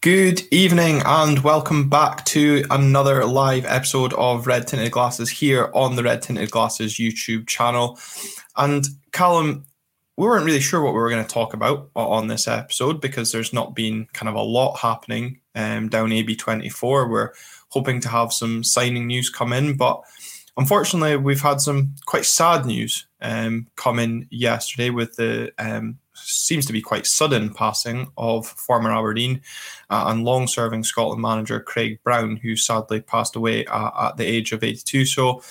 Good evening and welcome back to another live episode of Red Tinted Glasses here on the Red Tinted Glasses YouTube channel. And Callum, we weren't really sure what we were going to talk about on this episode because there's not been kind of a lot happening um, down AB24. We're hoping to have some signing news come in, but unfortunately, we've had some quite sad news um, come in yesterday with the um, seems to be quite sudden passing of former Aberdeen uh, and long serving Scotland manager Craig Brown, who sadly passed away uh, at the age of 82. So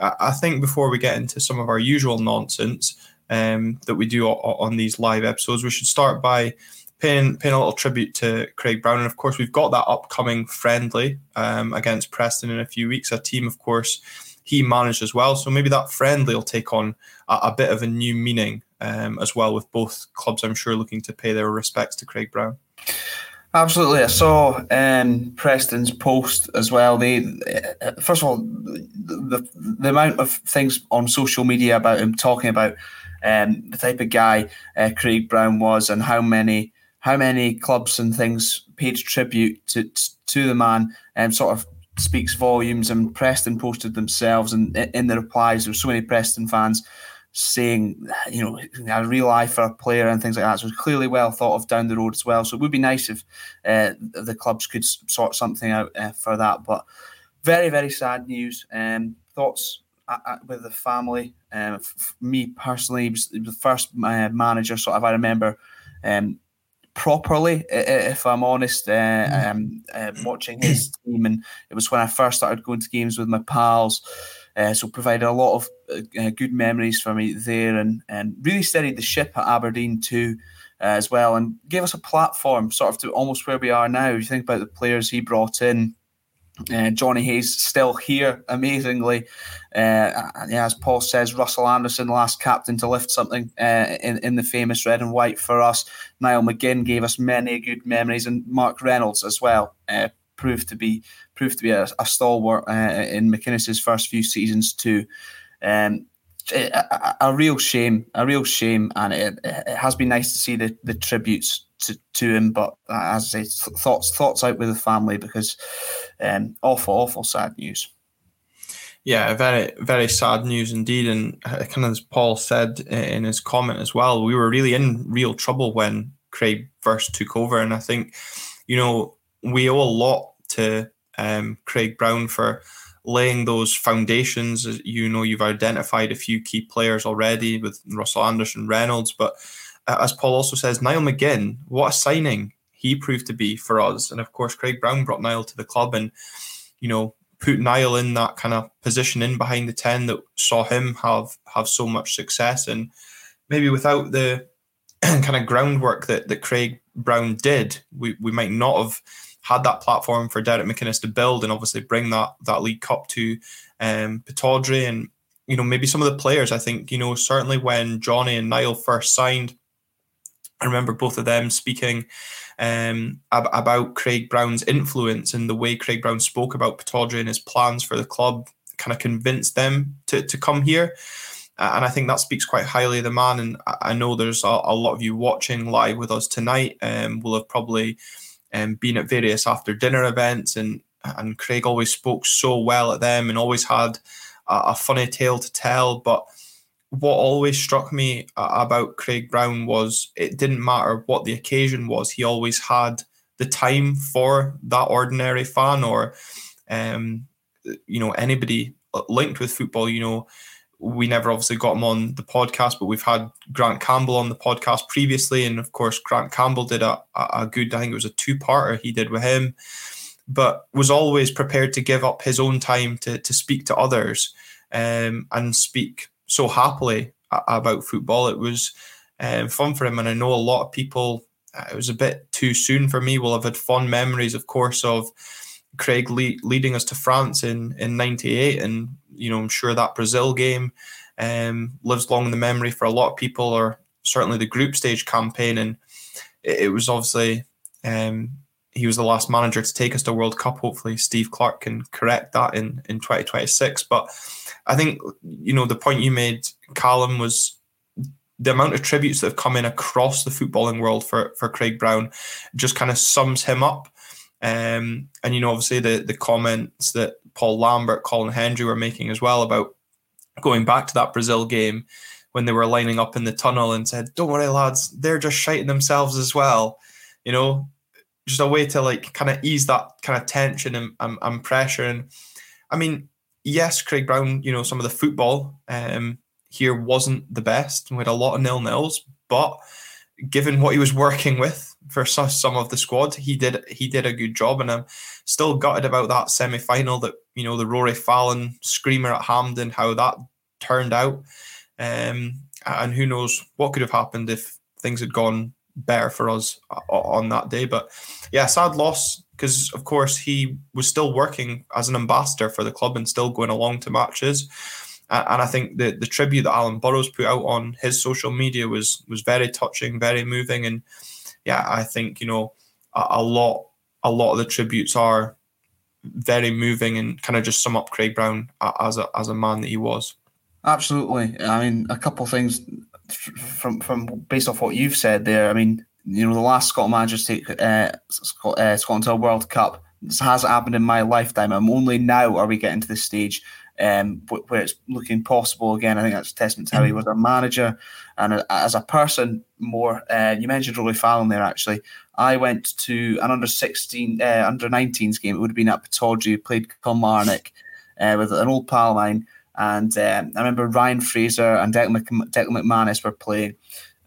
I think before we get into some of our usual nonsense um, that we do on these live episodes, we should start by paying, paying a little tribute to Craig Brown. And of course, we've got that upcoming friendly um, against Preston in a few weeks, a team, of course he managed as well. So maybe that friendly will take on a, a bit of a new meaning um, as well, with both clubs, I'm sure, looking to pay their respects to Craig Brown. Absolutely, I saw um, Preston's post as well. They, uh, first of all, the the amount of things on social media about him talking about um, the type of guy uh, Craig Brown was and how many how many clubs and things paid tribute to to the man and sort of speaks volumes. And Preston posted themselves, and in the replies, there were so many Preston fans saying, you know, a real life for a player and things like that. So it's clearly well thought of down the road as well. So it would be nice if uh, the clubs could sort something out uh, for that. But very, very sad news. Um, thoughts uh, uh, with the family. Um, f- me personally, was the first uh, manager sort of I remember um, properly, if I'm honest, uh, mm. um, uh, watching his team. And it was when I first started going to games with my pals. Uh, so provided a lot of uh, good memories for me there, and and really steadied the ship at Aberdeen too, uh, as well, and gave us a platform, sort of to almost where we are now. If you think about the players he brought in. Uh, Johnny Hayes still here, amazingly. Uh, as Paul says, Russell Anderson, last captain to lift something uh, in, in the famous red and white for us. Niall McGinn gave us many good memories, and Mark Reynolds as well uh, proved to be proved to be a, a stalwart uh, in McInnes's first few seasons too. Um, a, a, real shame, a real shame, and it, it, has been nice to see the, the tributes to, to him. But uh, as I say, thoughts thoughts out with the family because um, awful, awful sad news. Yeah, very very sad news indeed, and uh, kind of as Paul said in his comment as well, we were really in real trouble when Craig first took over, and I think you know we owe a lot to um, Craig Brown for laying those foundations. You know, you've identified a few key players already with Russell Anderson, Reynolds, but as Paul also says, Niall McGinn, what a signing he proved to be for us. And of course, Craig Brown brought Niall to the club and, you know, put Niall in that kind of position in behind the 10 that saw him have have so much success. And maybe without the kind of groundwork that, that Craig Brown did, we, we might not have had that platform for Derek McInnes to build and obviously bring that that League Cup to um, Pittodrie and you know maybe some of the players. I think you know certainly when Johnny and Niall first signed, I remember both of them speaking um, ab- about Craig Brown's influence and the way Craig Brown spoke about Pittodrie and his plans for the club kind of convinced them to to come here. and I think that speaks quite highly of the man. And I know there's a, a lot of you watching live with us tonight. Um, will have probably um, been at various after dinner events and and Craig always spoke so well at them and always had a, a funny tale to tell. But what always struck me about Craig Brown was it didn't matter what the occasion was, he always had the time for that ordinary fan or um, you know anybody linked with football. You know, we never obviously got him on the podcast, but we've had Grant Campbell on the podcast previously, and of course Grant Campbell did a, a good, I think it was a two-parter he did with him, but was always prepared to give up his own time to to speak to others um, and speak so happily about football. It was um, fun for him, and I know a lot of people. Uh, it was a bit too soon for me. Will have had fond memories, of course, of Craig le- leading us to France in in '98, and you know, I'm sure that Brazil game um, lives long in the memory for a lot of people, or certainly the group stage campaign. And it, it was obviously um, he was the last manager to take us to World Cup. Hopefully, Steve Clarke can correct that in in 2026. But I think you know the point you made, Callum, was the amount of tributes that have come in across the footballing world for for Craig Brown just kind of sums him up. Um, and you know, obviously the the comments that Paul Lambert, Colin Hendry were making as well about going back to that Brazil game when they were lining up in the tunnel and said, "Don't worry, lads, they're just shiting themselves as well." You know, just a way to like kind of ease that kind of tension and, and, and, pressure. And I mean, yes, Craig Brown, you know, some of the football um, here wasn't the best. We had a lot of nil nils, but given what he was working with for some of the squad, he did he did a good job. And I'm still gutted about that semi final that you know the Rory Fallon screamer at Hampden, how that turned out. Um, and who knows what could have happened if things had gone better for us uh, on that day. But yeah, sad loss because of course he was still working as an ambassador for the club and still going along to matches. And I think the the tribute that Alan Burrows put out on his social media was was very touching, very moving, and yeah, I think you know a, a lot a lot of the tributes are very moving and kind of just sum up Craig Brown as a as a man that he was. Absolutely. I mean, a couple of things from from based off what you've said there. I mean, you know, the last Scotland managers take uh, Scott, uh, Scotland to a World Cup. This hasn't happened in my lifetime. I'm only now are we getting to this stage um, where it's looking possible again. I think that's a testament to how he was a manager and as a person. More, uh, you mentioned Rory Fallon there. Actually, I went to an under sixteen, uh, under 19s game. It would have been at Pittodrie. Played Kilmarnock uh, with an old pal of mine and um, I remember Ryan Fraser and Declan, Declan McManus were playing,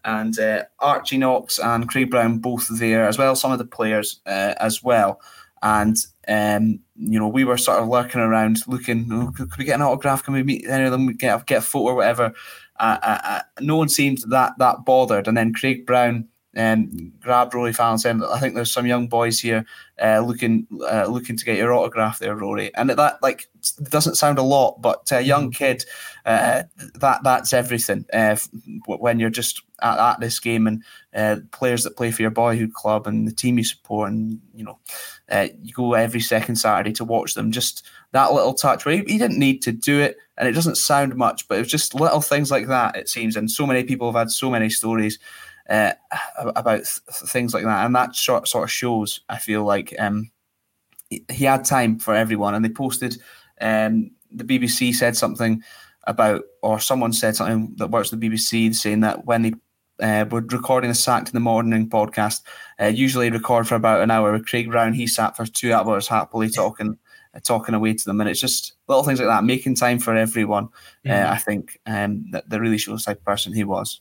and uh, Archie Knox and Craig Brown both there as well. Some of the players uh, as well, and um, you know we were sort of lurking around, looking. Oh, could, could, we get an autograph? Can we meet any of them? Get get a photo or whatever. Uh, uh, uh, no one seemed that that bothered, and then Craig Brown um, grabbed Rory Fallon saying, "I think there's some young boys here uh, looking uh, looking to get your autograph there, Rory." And that like doesn't sound a lot, but to a young mm. kid, uh, that that's everything. Uh, when you're just at, at this game and uh, players that play for your boyhood club and the team you support, and you know, uh, you go every second Saturday to watch them. Just that little touch where he, he didn't need to do it, and it doesn't sound much, but it was just little things like that. It seems, and so many people have had so many stories uh, about th- things like that, and that sort sort of shows. I feel like um, he had time for everyone, and they posted. Um, the BBC said something about, or someone said something that works the BBC, saying that when they uh, were recording the Sacked in the Morning podcast, uh, usually record for about an hour. With Craig Brown, he sat for two hours happily talking. Uh, talking away to them, and it's just little things like that, making time for everyone. Mm. I think um, that, that really shows the type of person he was.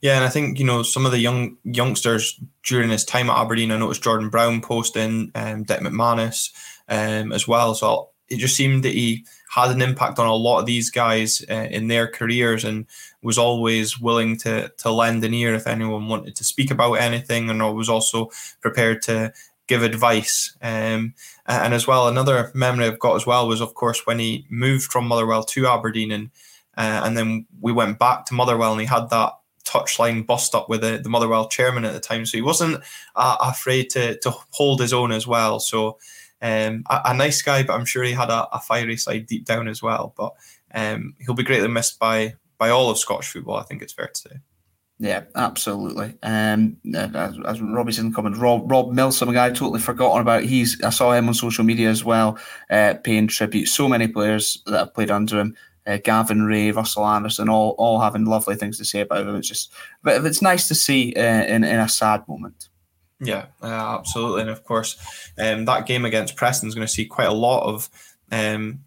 Yeah, and I think you know some of the young youngsters during his time at Aberdeen. I noticed Jordan Brown posting, um, Dick McManus um, as well. So it just seemed that he had an impact on a lot of these guys uh, in their careers, and was always willing to to lend an ear if anyone wanted to speak about anything, and was also prepared to give advice. Um, and as well, another memory I've got as well was, of course, when he moved from Motherwell to Aberdeen, and uh, and then we went back to Motherwell, and he had that touchline bust up with the, the Motherwell chairman at the time. So he wasn't uh, afraid to, to hold his own as well. So um, a, a, nice guy, but I'm sure he had a, a fiery side deep down as well. But um, he'll be greatly missed by by all of Scottish football. I think it's fair to say. Yeah, absolutely. Um, as, as in the comments, Rob Rob Milsom, a guy I totally forgotten about. He's I saw him on social media as well, uh, paying tribute. So many players that have played under him uh, Gavin Rae, Russell Anderson, all all having lovely things to say about him. It's just, but it's nice to see uh, in in a sad moment. Yeah, uh, absolutely, and of course, um, that game against Preston is going to see quite a lot of, um,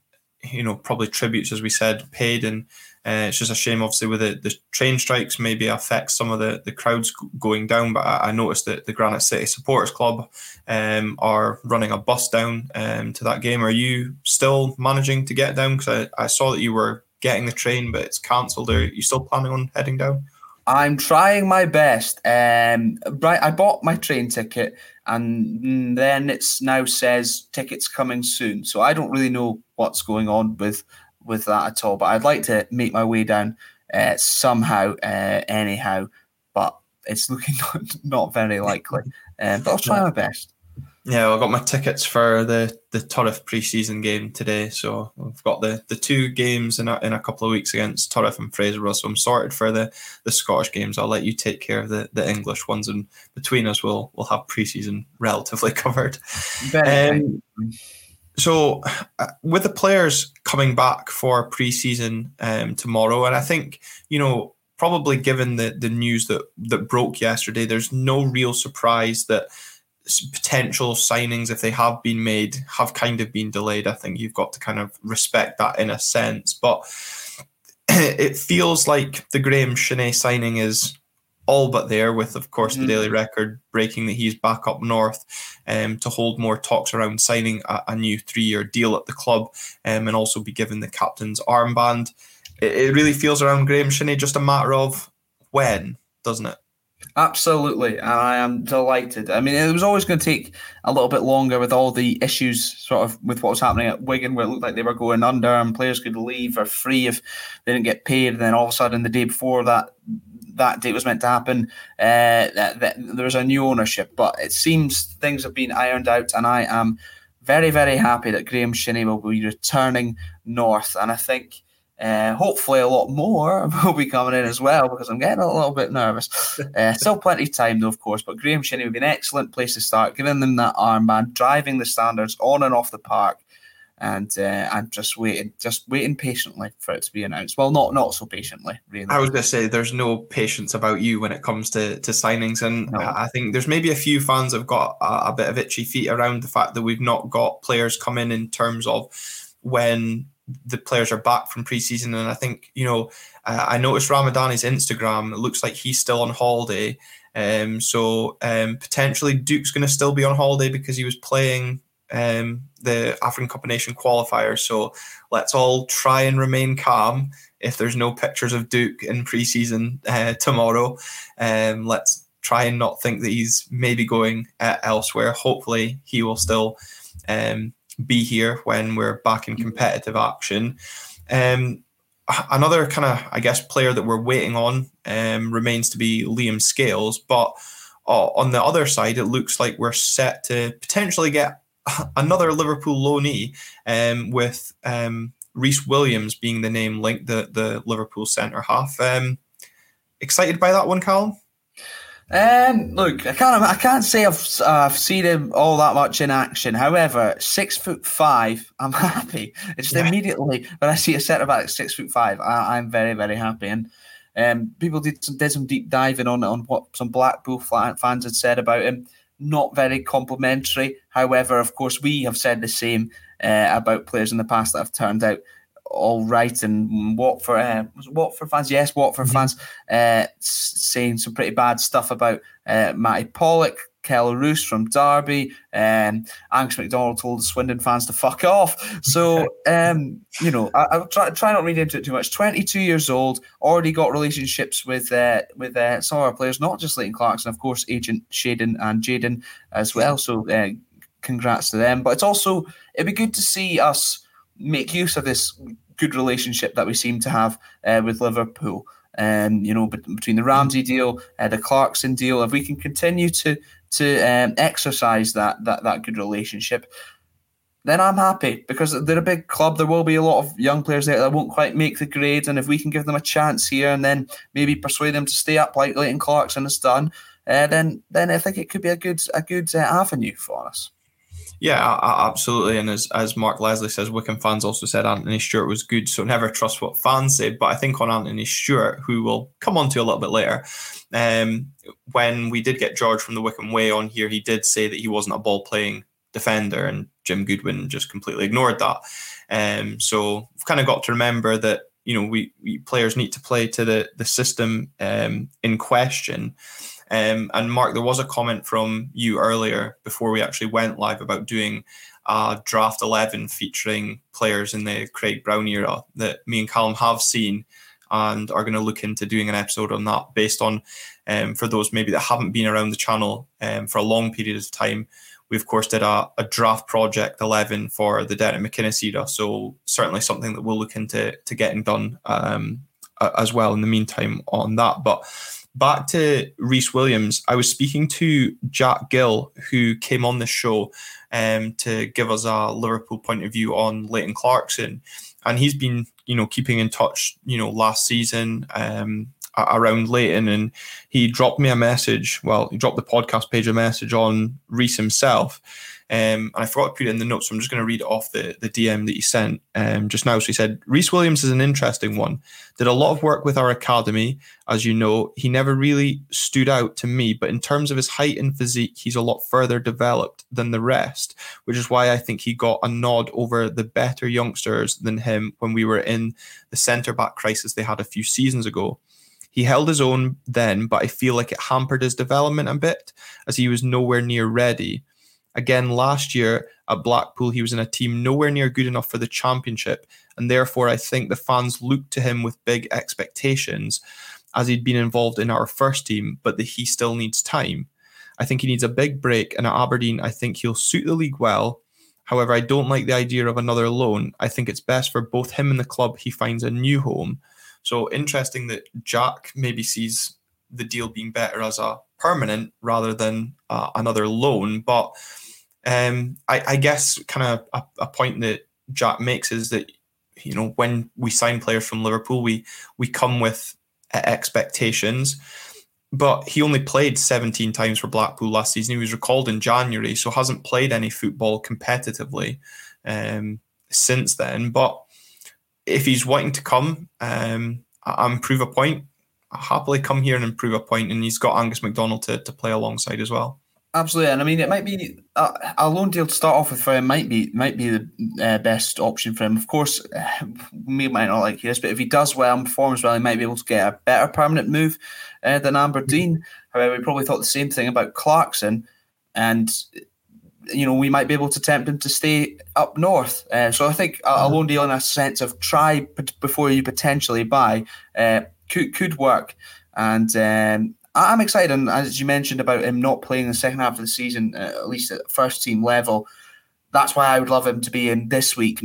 you know, probably tributes as we said paid, and uh, it's just a shame, obviously, with the, the train strikes maybe affects some of the, the crowds going down. But I, I noticed that the Granite City Supporters Club um, are running a bus down um, to that game. Are you still managing to get down? Because I, I saw that you were getting the train, but it's cancelled. Are you still planning on heading down? I'm trying my best. Um, right, I bought my train ticket, and then it's now says tickets coming soon. So I don't really know what's going on with with that at all. But I'd like to make my way down uh, somehow, uh, anyhow. But it's looking not, not very likely. Um, but I'll try my best. Yeah, I got my tickets for the the Turriff preseason game today, so I've got the, the two games in a, in a couple of weeks against Turriff and Fraserburgh. So I'm sorted for the, the Scottish games. I'll let you take care of the, the English ones, and between us, we'll we'll have preseason relatively covered. So, uh, with the players coming back for preseason um, tomorrow, and I think you know probably given the the news that that broke yesterday, there's no real surprise that potential signings, if they have been made, have kind of been delayed. I think you've got to kind of respect that in a sense. But it feels like the Graeme Shinnie signing is all but there, with of course mm-hmm. the Daily Record breaking that he's back up north um, to hold more talks around signing a, a new three-year deal at the club um, and also be given the captain's armband. It, it really feels around Graeme Shinnie just a matter of when, doesn't it? Absolutely, and I am delighted. I mean, it was always going to take a little bit longer with all the issues, sort of, with what was happening at Wigan, where it looked like they were going under and players could leave or free if they didn't get paid. And then all of a sudden, the day before that that date was meant to happen, uh, that, that there was a new ownership. But it seems things have been ironed out, and I am very, very happy that Graeme Shinnie will be returning north. And I think uh, hopefully, a lot more will be coming in as well because I'm getting a little bit nervous. Uh, still plenty of time, though, of course. But Graeme Shinnie would be an excellent place to start, giving them that armband, driving the standards on and off the park. And uh, I'm just waiting, just waiting patiently for it to be announced. Well, not not so patiently, really. I was going to say there's no patience about you when it comes to to signings, and no. I think there's maybe a few fans have got a, a bit of itchy feet around the fact that we've not got players come in in terms of when the players are back from preseason, and I think you know uh, I noticed Ramadani's Instagram. It looks like he's still on holiday, um, so um, potentially Duk's going to still be on holiday because he was playing um, the African Cup of Nation qualifier. So let's all try and remain calm. If there's no pictures of Duk in preseason uh, tomorrow, um, let's try and not think that he's maybe going uh, elsewhere. Hopefully, he will still um, be here when we're back in competitive action. Um, another kind of, I guess, player that we're waiting on um, remains to be Liam Scales. But uh, on the other side, it looks like we're set to potentially get another Liverpool loanee um, with um, Rhys Williams being the name linked, the, the Liverpool centre half. Um, excited by that one, Callum? Um, look, I can't. I can't say I've I've seen him all that much in action. However, six foot five, I'm happy. It's yeah. immediately when I see a centre back six foot five, I, am very very happy. And um, people did some did some deep diving on on what some Blackpool fans had said about him. Not very complimentary. However, of course, we have said the same uh, about players in the past that have turned out all right. And Watford, uh, was Watford fans? Yes, Watford mm-hmm. fans uh, saying some pretty bad stuff about uh, Matty Pollock. Kelle Roos from Derby, um, Angus McDonald told the Swindon fans to fuck off. So, um, you know, I, will try, try not read into it too much. 22 years old, already got relationships with uh, with uh, some of our players, not just Leighton Clarkson, of course, agent Shaden and Jaden as well. So, uh, congrats to them. But it's also, it'd be good to see us make use of this good relationship that we seem to have uh, with Liverpool. Um, you know, between the Ramsay deal, uh, the Clarkson deal, if we can continue to to um, exercise that that that good relationship, then I'm happy because they're a big club. There will be a lot of young players there that won't quite make the grade, and if we can give them a chance here and then maybe persuade them to stay up like Leighton Clarkson has done, uh, then then I think it could be a good a good uh, avenue for us. Yeah, absolutely. And as, as Mark Leslie says, Wycombe fans also said Anthony Stewart was good. So never trust what fans say. But I think on Anthony Stewart, who we'll come on to a little bit later, um, when we did get George from the Wycombe Way on here, he did say that he wasn't a ball playing defender, and Jim Goodwin just completely ignored that. Um, so we've kind of got to remember that you know we, we players need to play to the the system um, in question. Um, and Mark, there was a comment from you earlier before we actually went live about doing a draft 11 featuring players in the Craig Brown era that me and Callum have seen and are going to look into doing an episode on that based on, um, for those maybe that haven't been around the channel um, for a long period of time. We, of course, did a, a draft project 11 for the Derek McInnes era. So, certainly something that we'll look into to getting done um, as well in the meantime on that. But back to Rhys Williams, I was speaking to Jack Gill, who came on the show um, to give us a Liverpool point of view on Leighton Clarkson. And he's been, you know, keeping in touch, you know, last season um, around Leighton. And he dropped me a message. Well, he dropped the podcast page a message on Rhys himself. Um, and I forgot to put it in the notes, so I'm just going to read off the, the DM that he sent um, just now. So he said, Rhys Williams is an interesting one. Did a lot of work with our academy. As you know, he never really stood out to me, but in terms of his height and physique, he's a lot further developed than the rest, which is why I think he got a nod over the better youngsters than him when we were in the centre back crisis they had a few seasons ago. He held his own then, but I feel like it hampered his development a bit as he was nowhere near ready. Again, last year at Blackpool, he was in a team nowhere near good enough for the championship, and therefore I think the fans looked to him with big expectations as he'd been involved in our first team, but that he still needs time. I think he needs a big break, and at Aberdeen, I think he'll suit the league well. However, I don't like the idea of another loan. I think it's best for both him and the club he finds a new home. So interesting that Jack maybe sees the deal being better as a permanent rather than uh, another loan. But um, I, I, guess kind of a, a, point that Jack makes is that you know when we sign players from Liverpool, we we come with expectations. But he only played 17 times for Blackpool last season. He was recalled in January, so hasn't played any football competitively um, since then. But if he's wanting to come um, and prove a point, I'll happily come here and improve a point. and he's got Angus McDonald to, to play alongside as well. Absolutely, and I mean, it might be a, a loan deal to start off with for him. Might be might be the uh, best option for him. Of course, uh, we might not like this, but if he does well and performs well, he might be able to get a better permanent move uh, than Aberdeen. However, we probably thought the same thing about Clarkson, and you know we might be able to tempt him to stay up north. Uh, so I think a, a, loan deal in a sense of try before you potentially buy uh, could could work, and um, I'm excited, and as you mentioned about him not playing the second half of the season, uh, at least at first team level, that's why I would love him to be in this week,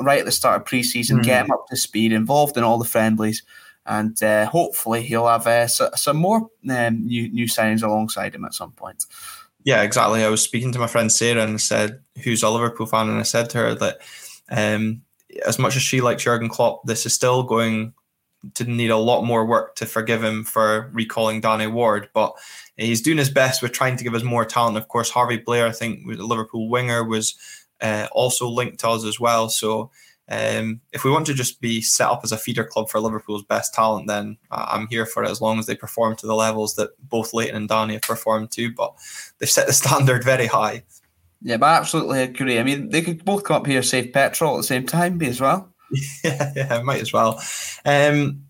right at the start of preseason, mm-hmm. get him up to speed, involved in all the friendlies, and uh, hopefully he'll have uh, some more um, new new signings alongside him at some point. Yeah, exactly. I was speaking to my friend Sarah and said, who's a Liverpool fan, and I said to her that um, as much as she likes Jurgen Klopp, this is still going to need a lot more work to forgive him for recalling Danny Ward, but he's doing his best with trying to give us more talent. Of course, Harvey Blair, I think, was a Liverpool winger, was uh, also linked to us as well. So um, if we want to just be set up as a feeder club for Liverpool's best talent, then I'm here for it as long as they perform to the levels that both Leighton and Danny have performed to. But they've set the standard very high. Yeah, but I absolutely agree. I mean, they could both come up here, save petrol at the same time, as well. yeah, yeah, might as well. Um,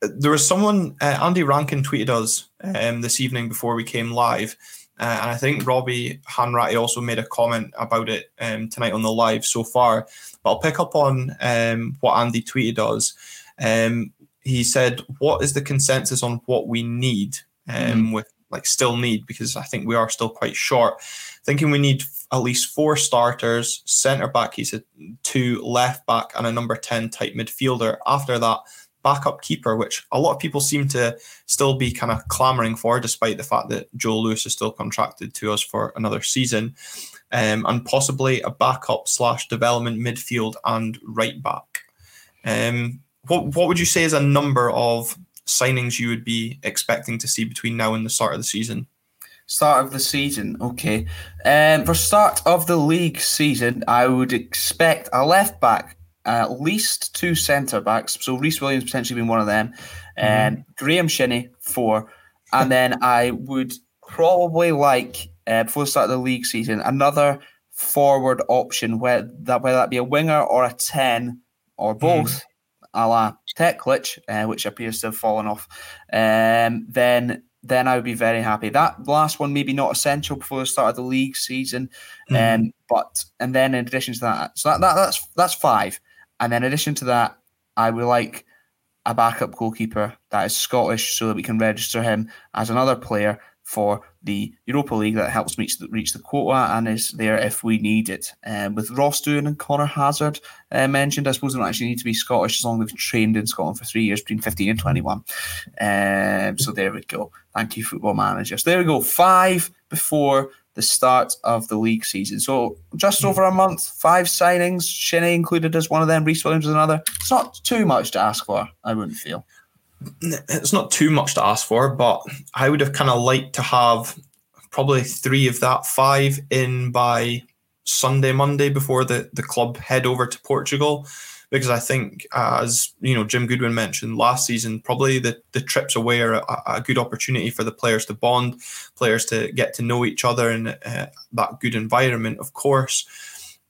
there was someone, uh, Andy Rankin tweeted us um, this evening before we came live. Uh, and I think Robbie Hanratty also made a comment about it um, tonight on the live so far. But I'll pick up on um, what Andy tweeted us. Um, he said, "What is the consensus on what we need? Mm. With like still need because I think we are still quite short. Thinking we need at least four starters, centre back, he said two, left back, and a number 10 type midfielder. After that, backup keeper, which a lot of people seem to still be kind of clamoring for, despite the fact that Joel Lewis is still contracted to us for another season, um, and possibly a backup slash development midfield and right back. Um, what what would you say is a number of signings you would be expecting to see between now and the start of the season? Start of the season, okay. Um, for start of the league season, I would expect a left back, at least two centre backs. So Rhys Williams potentially being one of them, and um, Graeme Shinnie four, and then I would probably like uh, before the start of the league season another forward option, whether that whether that be a winger or a ten or both. Mm a la Teklich, uh, which appears to have fallen off, um, then then I would be very happy. That last one maybe not essential before the start of the league season, mm. um, but and then in addition to that, so that, that that's that's five, and then in addition to that, I would like a backup goalkeeper that is Scottish so that we can register him as another player for the Europa League that helps reach the, reach the quota and is there if we need it. Um, with Ross Doohan and Conor Hazard uh, mentioned, I suppose they don't actually need to be Scottish as long as they've trained in Scotland for three years between 15 and 21. Um, so there we go. Thank you, football managers. There we go. Five before the start of the league season. So just over a month, five signings, Shinnie included as one of them, Rhys Williams as another. It's not too much to ask for, I wouldn't feel. It's not too much to ask for, but I would have kind of liked to have probably three of that five in by Sunday, Monday before the, the club head over to Portugal because I think, as you know, Jim Goodwin mentioned last season, probably the, the trips away are a, a good opportunity for the players to bond, players to get to know each other in uh, that good environment. Of course,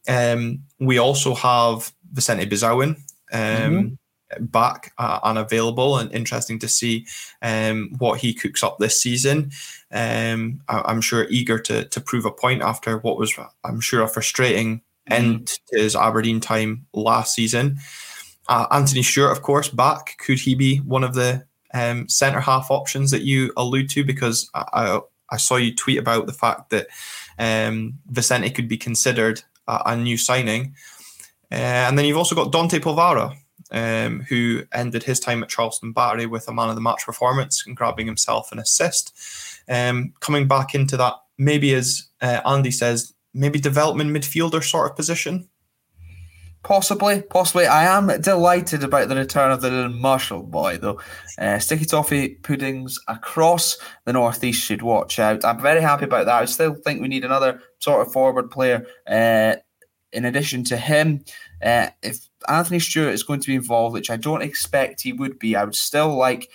um, we also have Vicente Besuijen. Um, mm-hmm back uh, and available and interesting to see um, what he cooks up this season. Um, I, am sure eager to to prove a point after what was I'm sure a frustrating end to his Aberdeen time last season. Uh, Anthony Stewart, of course, back. Could he be one of the um, centre half options that you allude to? Because I, I, I saw you tweet about the fact that um, Vicente could be considered a, a new signing. Uh, and then you've also got Dante Polvara, um, who ended his time at Charleston Battery with a man of the match performance and grabbing himself an assist. Um, coming back into that, maybe as uh, Andy says, maybe development midfielder sort of position? Possibly, possibly. I am delighted about the return of the little Marshall boy, though. Uh, sticky toffee puddings across the northeast should watch out. I'm very happy about that. I still think we need another sort of forward player. Uh, in addition to him, uh, if Anthony Stewart is going to be involved, which I don't expect he would be, I would still like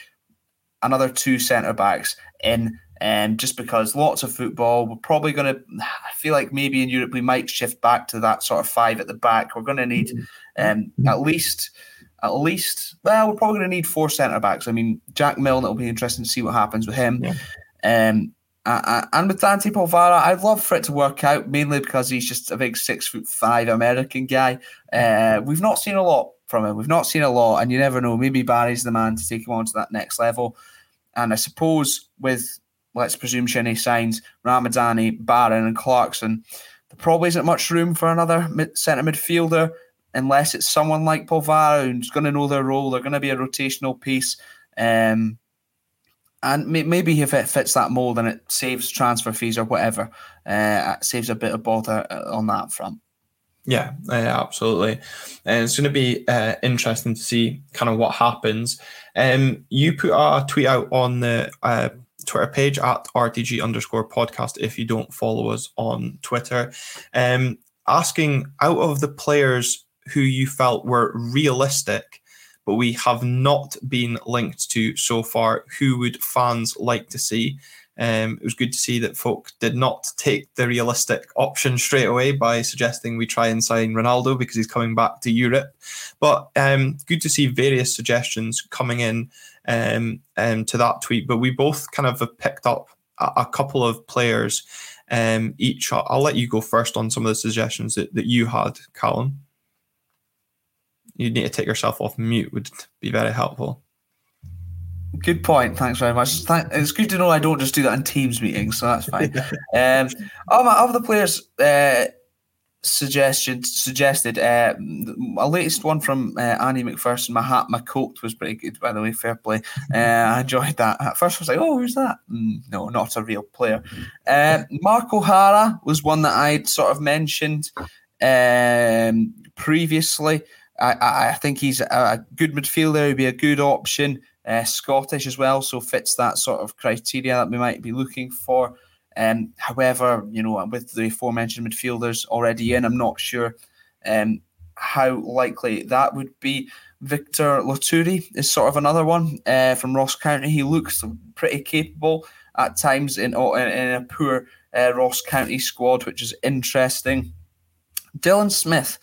another two centre backs in um, just because lots of football. We're probably going to, I feel like maybe in Europe we might shift back to that sort of five at the back. We're going to need um, at least, at least, well, we're probably going to need four centre backs. I mean, Jack Milne, it'll be interesting to see what happens with him. Yeah. Um, uh, and with Dante Polvara, I'd love for it to work out, mainly because he's just a big six foot five American guy. Uh, we've not seen a lot from him. We've not seen a lot, and you never know. Maybe Barry's the man to take him on to that next level. And I suppose with let's presume Shinnie signs Ramadani, Barron, and Clarkson. There probably isn't much room for another mid- centre midfielder unless it's someone like Polvara who's going to know their role. They're going to be a rotational piece. Um, and maybe if it fits that mold and it saves transfer fees or whatever, uh, it saves a bit of bother uh, on that front. Yeah, yeah, absolutely. And it's going to be uh, interesting to see kind of what happens. Um, you put a tweet out on the uh, Twitter page at RTG underscore podcast if you don't follow us on Twitter. Um, asking out of the players who you felt were realistic, but we have not been linked to so far, who would fans like to see? Um, it was good to see that folk did not take the realistic option straight away by suggesting we try and sign Ronaldo because he's coming back to Europe. But um, good to see various suggestions coming in um, um, to that tweet. But we both kind of have picked up a, a couple of players um, each. I'll, I'll, let you go first on some of the suggestions that, that you had, Callum. You need to take yourself off mute, would be very helpful. Good point. Thanks very much. It's good to know I don't just do that in Teams meetings, so that's fine. um, of, my, of the players, uh, suggestion suggested uh, a latest one from uh, Annie McPherson. My hat, my coat was pretty good, by the way. Fair play. Uh, I enjoyed that. At first, I was like, "Oh, who's that?" Mm, no, not a real player. Uh, Mark O'Hara was one that I'd sort of mentioned um, previously. I, I, think he's a good midfielder. He'd be a good option. Uh, Scottish as well, so fits that sort of criteria that we might be looking for. Um, however, you know, with the aforementioned midfielders already in, I'm not sure um, how likely that would be. Victor Loturi is sort of another one uh, from Ross County. He looks pretty capable at times in, in, in a poor uh, Ross County squad, which is interesting. Dylan Smith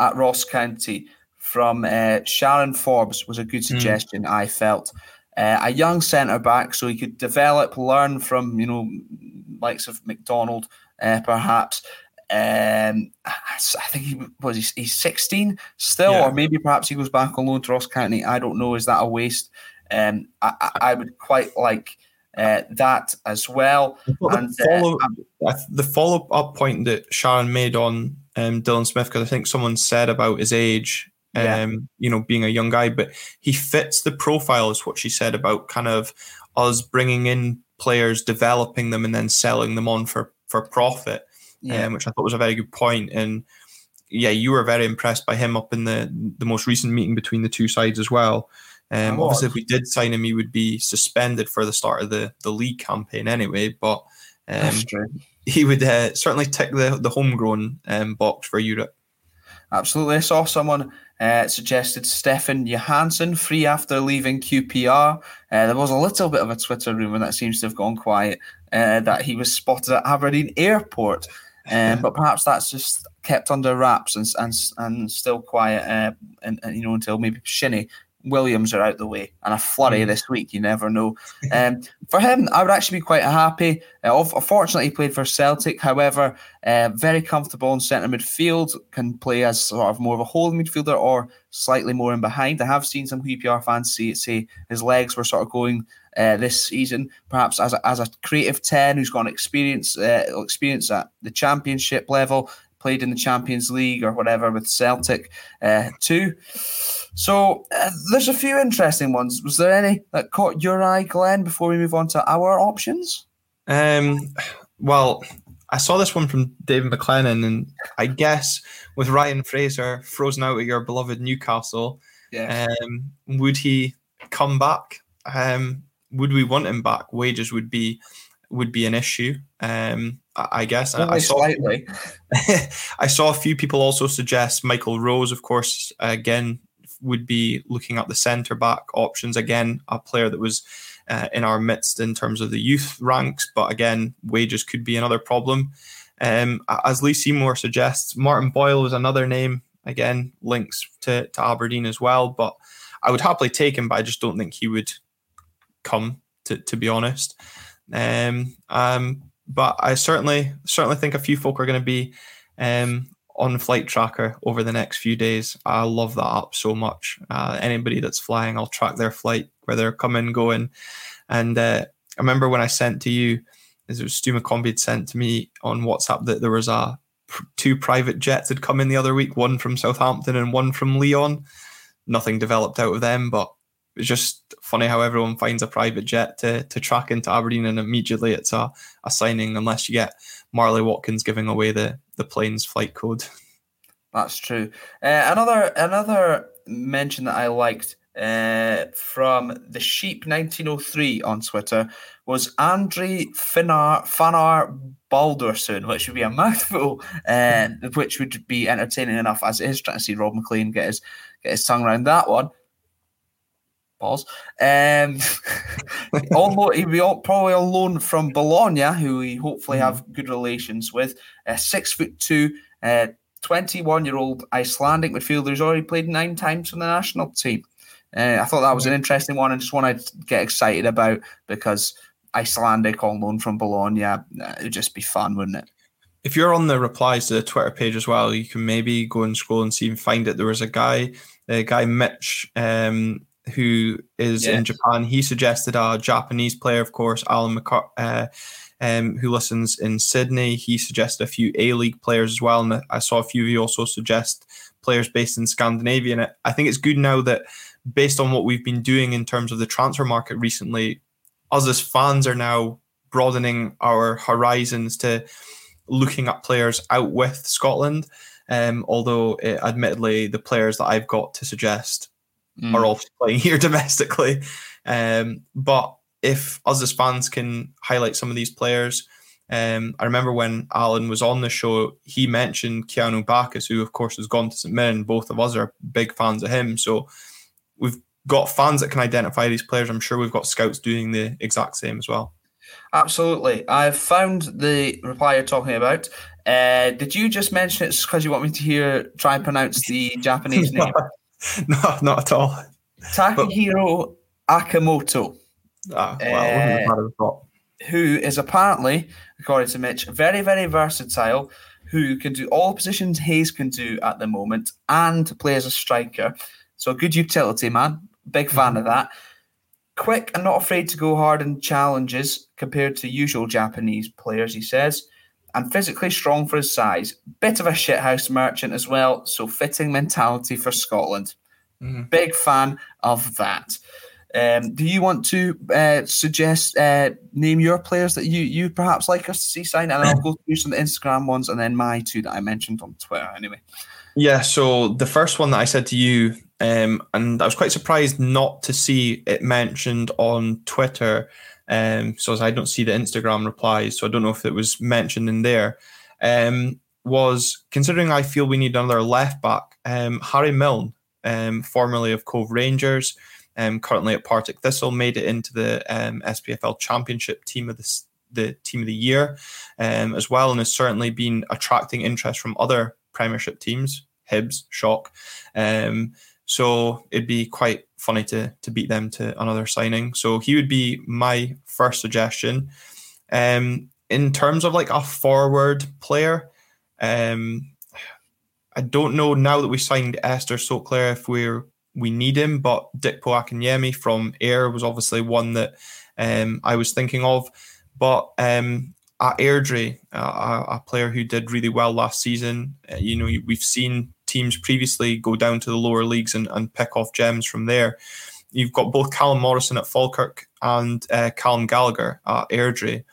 at Ross County from uh, Sharon Forbes was a good hmm. suggestion, mm. I felt. Uh, a young centre back, so he could develop, learn from, you know, likes of McDonald, uh, perhaps. Um, I think he was he's, he's 16 still, yeah. or maybe perhaps he goes back on loan to Ross County. I don't know. Is that a waste? Um, I, I would quite like uh, that as well. And, the follow, uh, the follow up point that Sharon made on um, Dylan Smith, because I think someone said about his age, um, yeah. you know, being a young guy, but he fits the profile, is what she said about kind of us bringing in players, developing them, and then selling them on for for profit. Yeah. Um, which I thought was a very good point. And yeah, you were very impressed by him up in the the most recent meeting between the two sides as well. Um, obviously, if we did sign him, he would be suspended for the start of the, the league campaign anyway. But um, he would uh, certainly tick the the homegrown um, box for Europe. Absolutely, I saw someone uh, suggested Stefan Johansen free after leaving QPR. Uh, there was a little bit of a Twitter rumor that seems to have gone quiet uh, that he was spotted at Aberdeen Airport. Um, but perhaps that's just kept under wraps and and, and still quiet, uh, and, and, you know until maybe Shinnie Williams are out the way and a flurry mm. this week. You never know. Um, for him, I would actually be quite happy. Uh, unfortunately, he played for Celtic. However, uh, very comfortable in centre midfield, can play as sort of more of a holding midfielder or slightly more in behind. I have seen some QPR fans say, say his legs were sort of going uh, this season, perhaps as a, as a creative 10 who's got experience, uh, experience at the championship level, played in the Champions League or whatever with Celtic uh, too. So uh, there's a few interesting ones. Was there any that caught your eye, Glenn, before we move on to our options? Um, well, I saw this one from David McLennan, and I guess with Ryan Fraser frozen out at your beloved Newcastle, yeah. um, would he come back? Um, would we want him back? Wages would be would be an issue. Um, I guess Only I saw slightly. I saw a few people also suggest Michael Rose, of course, again would be looking at the centre back options. Again, a player that was uh, in our midst in terms of the youth ranks, but again, wages could be another problem. Um, as Lee Seymour suggests, Martin Boyle was another name. Again, links to, to Aberdeen as well, but I would happily take him, but I just don't think he would come. To, to be honest, um, um, but I certainly certainly think a few folk are going to be um, on Flight Tracker over the next few days. I love that app so much. Uh, anybody that's flying, I'll track their flight, where they're coming, going. And uh, I remember when I sent to you, as it was Stu McCombie had sent to me on WhatsApp that there was a two private jets had come in the other week, one from Southampton and one from Leon. Nothing developed out of them, but it's just funny how everyone finds a private jet to to track into Aberdeen and immediately it's a, a signing unless you get Marley Watkins giving away the the plane's flight code. That's true. Uh, another another mention that I liked uh, from the Sheep 1903 on Twitter was Andri Finar Fannar Baldursson, which would be a mouthful, uh, which would be entertaining enough as it is trying to see Rob McLean get his get his tongue around that one. Pause. Um, almost, he'll be probably on loan from Bologna, who we hopefully have hmm. good relations with. Uh, six foot two, uh, 21 uh, year old Icelandic midfielder who's already played nine times for the national team. Uh, I thought that was an interesting one and just one I'd get excited about because Icelandic on loan from Bologna, uh, it'd just be fun, wouldn't it? If you're on the replies to the Twitter page as well, you can maybe go and scroll and see and find it. There was a guy, a guy Mitch, um, who is yes. in Japan. He suggested a Japanese player, of course, Alan McCart- uh, um, who listens in Sydney. He suggested a few A League players as well. And I saw a few of you also suggest players based in Scandinavia. And I think it's good now that, based on what we've been doing in terms of the transfer market recently, us as fans are now broadening our horizons to looking at players out with Scotland. Um, although, it, admittedly, the players that I've got to suggest mm. are all playing here domestically. Um, but if us as fans can highlight some of these players, um, I remember when Alan was on the show, he mentioned Keanu Baccus, who of course has gone to St Mirren. Both of us are big fans of him. So we've got fans that can identify these players. I'm sure we've got scouts doing the exact same as well. Absolutely. I've found the reply you're talking about. Uh, did you just mention it because you want me to hear try and pronounce the Japanese name? no, not at all. Takehiro Akimoto. Ah, well, uh, who is apparently, according to Mitch, very, very versatile, who can do all positions Hayes can do at the moment and play as a striker. So a good utility man. Big fan mm-hmm. of that. Quick and not afraid to go hard in challenges compared to usual Japanese players, he says. And physically strong for his size. Bit of a shithouse merchant as well, so fitting mentality for Scotland. Mm-hmm. Big fan of that. Um, do you want to uh, suggest uh, name your players that you you perhaps like us to see sign, and I'll go through some Instagram ones and then my two that I mentioned on Twitter. Anyway. Yeah. So the first one that I said to you, um, and I was quite surprised not to see it mentioned on Twitter. Um, so I don't see the Instagram replies, so I don't know if it was mentioned in there. Um, was considering I feel we need another left back. Um, Harry Milne, um, formerly of Cove Rangers um, currently at Partick Thistle, made it into the um, SPFL Championship team of the, the team of the year as well, and has certainly been attracting interest from other Premiership teams, Hibs, Shock. So it'd be quite funny to to beat them to another signing. So he would be my first suggestion. Um, in terms of like a forward player, um, I don't know now that we signed Ester Sokler if we're we need him. But Dipo Akinyemi from Ayr was obviously one that um, I was thinking of. But um, at Airdrie, uh, a player who did really well last season, uh, you know, we've seen teams previously go down to the lower leagues and, and pick off gems from there. You've got both Callum Morrison at Falkirk and uh, Callum Gallagher at Airdrie,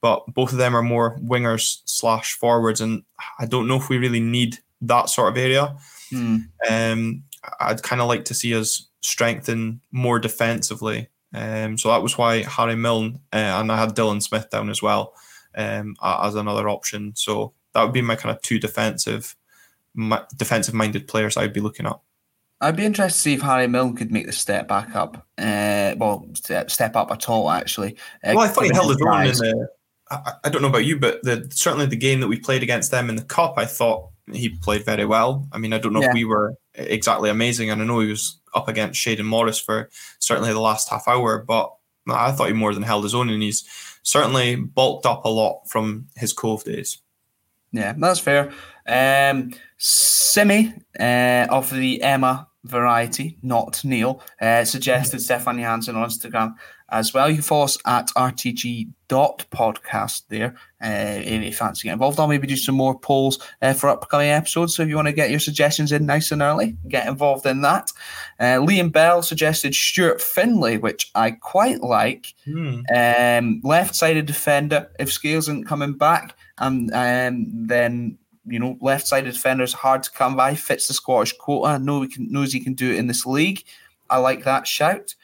but both of them are more wingers slash forwards, and I don't know if we really need that sort of area. Hmm. Um, I'd kind of like to see us strengthen more defensively. Um, so that was why Harry Milne uh, and I had Dylan Smith down as well um, as another option. So that would be my kind of two defensive, defensive minded players I'd be looking at. I'd be interested to see if Harry Milne could make the step back up. Uh, well, step up at all, actually. Uh, well, I thought he held his own in the. I, I, don't know about you, but the certainly the game that we played against them in the cup, I thought he played very well. I mean, I don't know yeah. if we were exactly amazing, and I know he was up against Shayden Morris for certainly the last half hour, but I thought he more than held his own, and he's certainly bulked up a lot from his Cove days. Yeah, that's fair. Um, Simi uh, of the Emma variety, not Neil, uh, suggested Stefan Johansen on Instagram as well. You can follow us at rtg.podcast there uh, if you fancy getting involved. I'll maybe do some more polls uh, for upcoming episodes. So if you want to get your suggestions in nice and early, get involved in that. Uh, Liam Bell suggested Stuart Findlay, which I quite like. Hmm. Um, left sided defender. If Scales isn't coming back, um, um, then you know, left sided defenders hard to come by, fits the Scottish quota, know he can, knows he can do it in this league. I like that shout.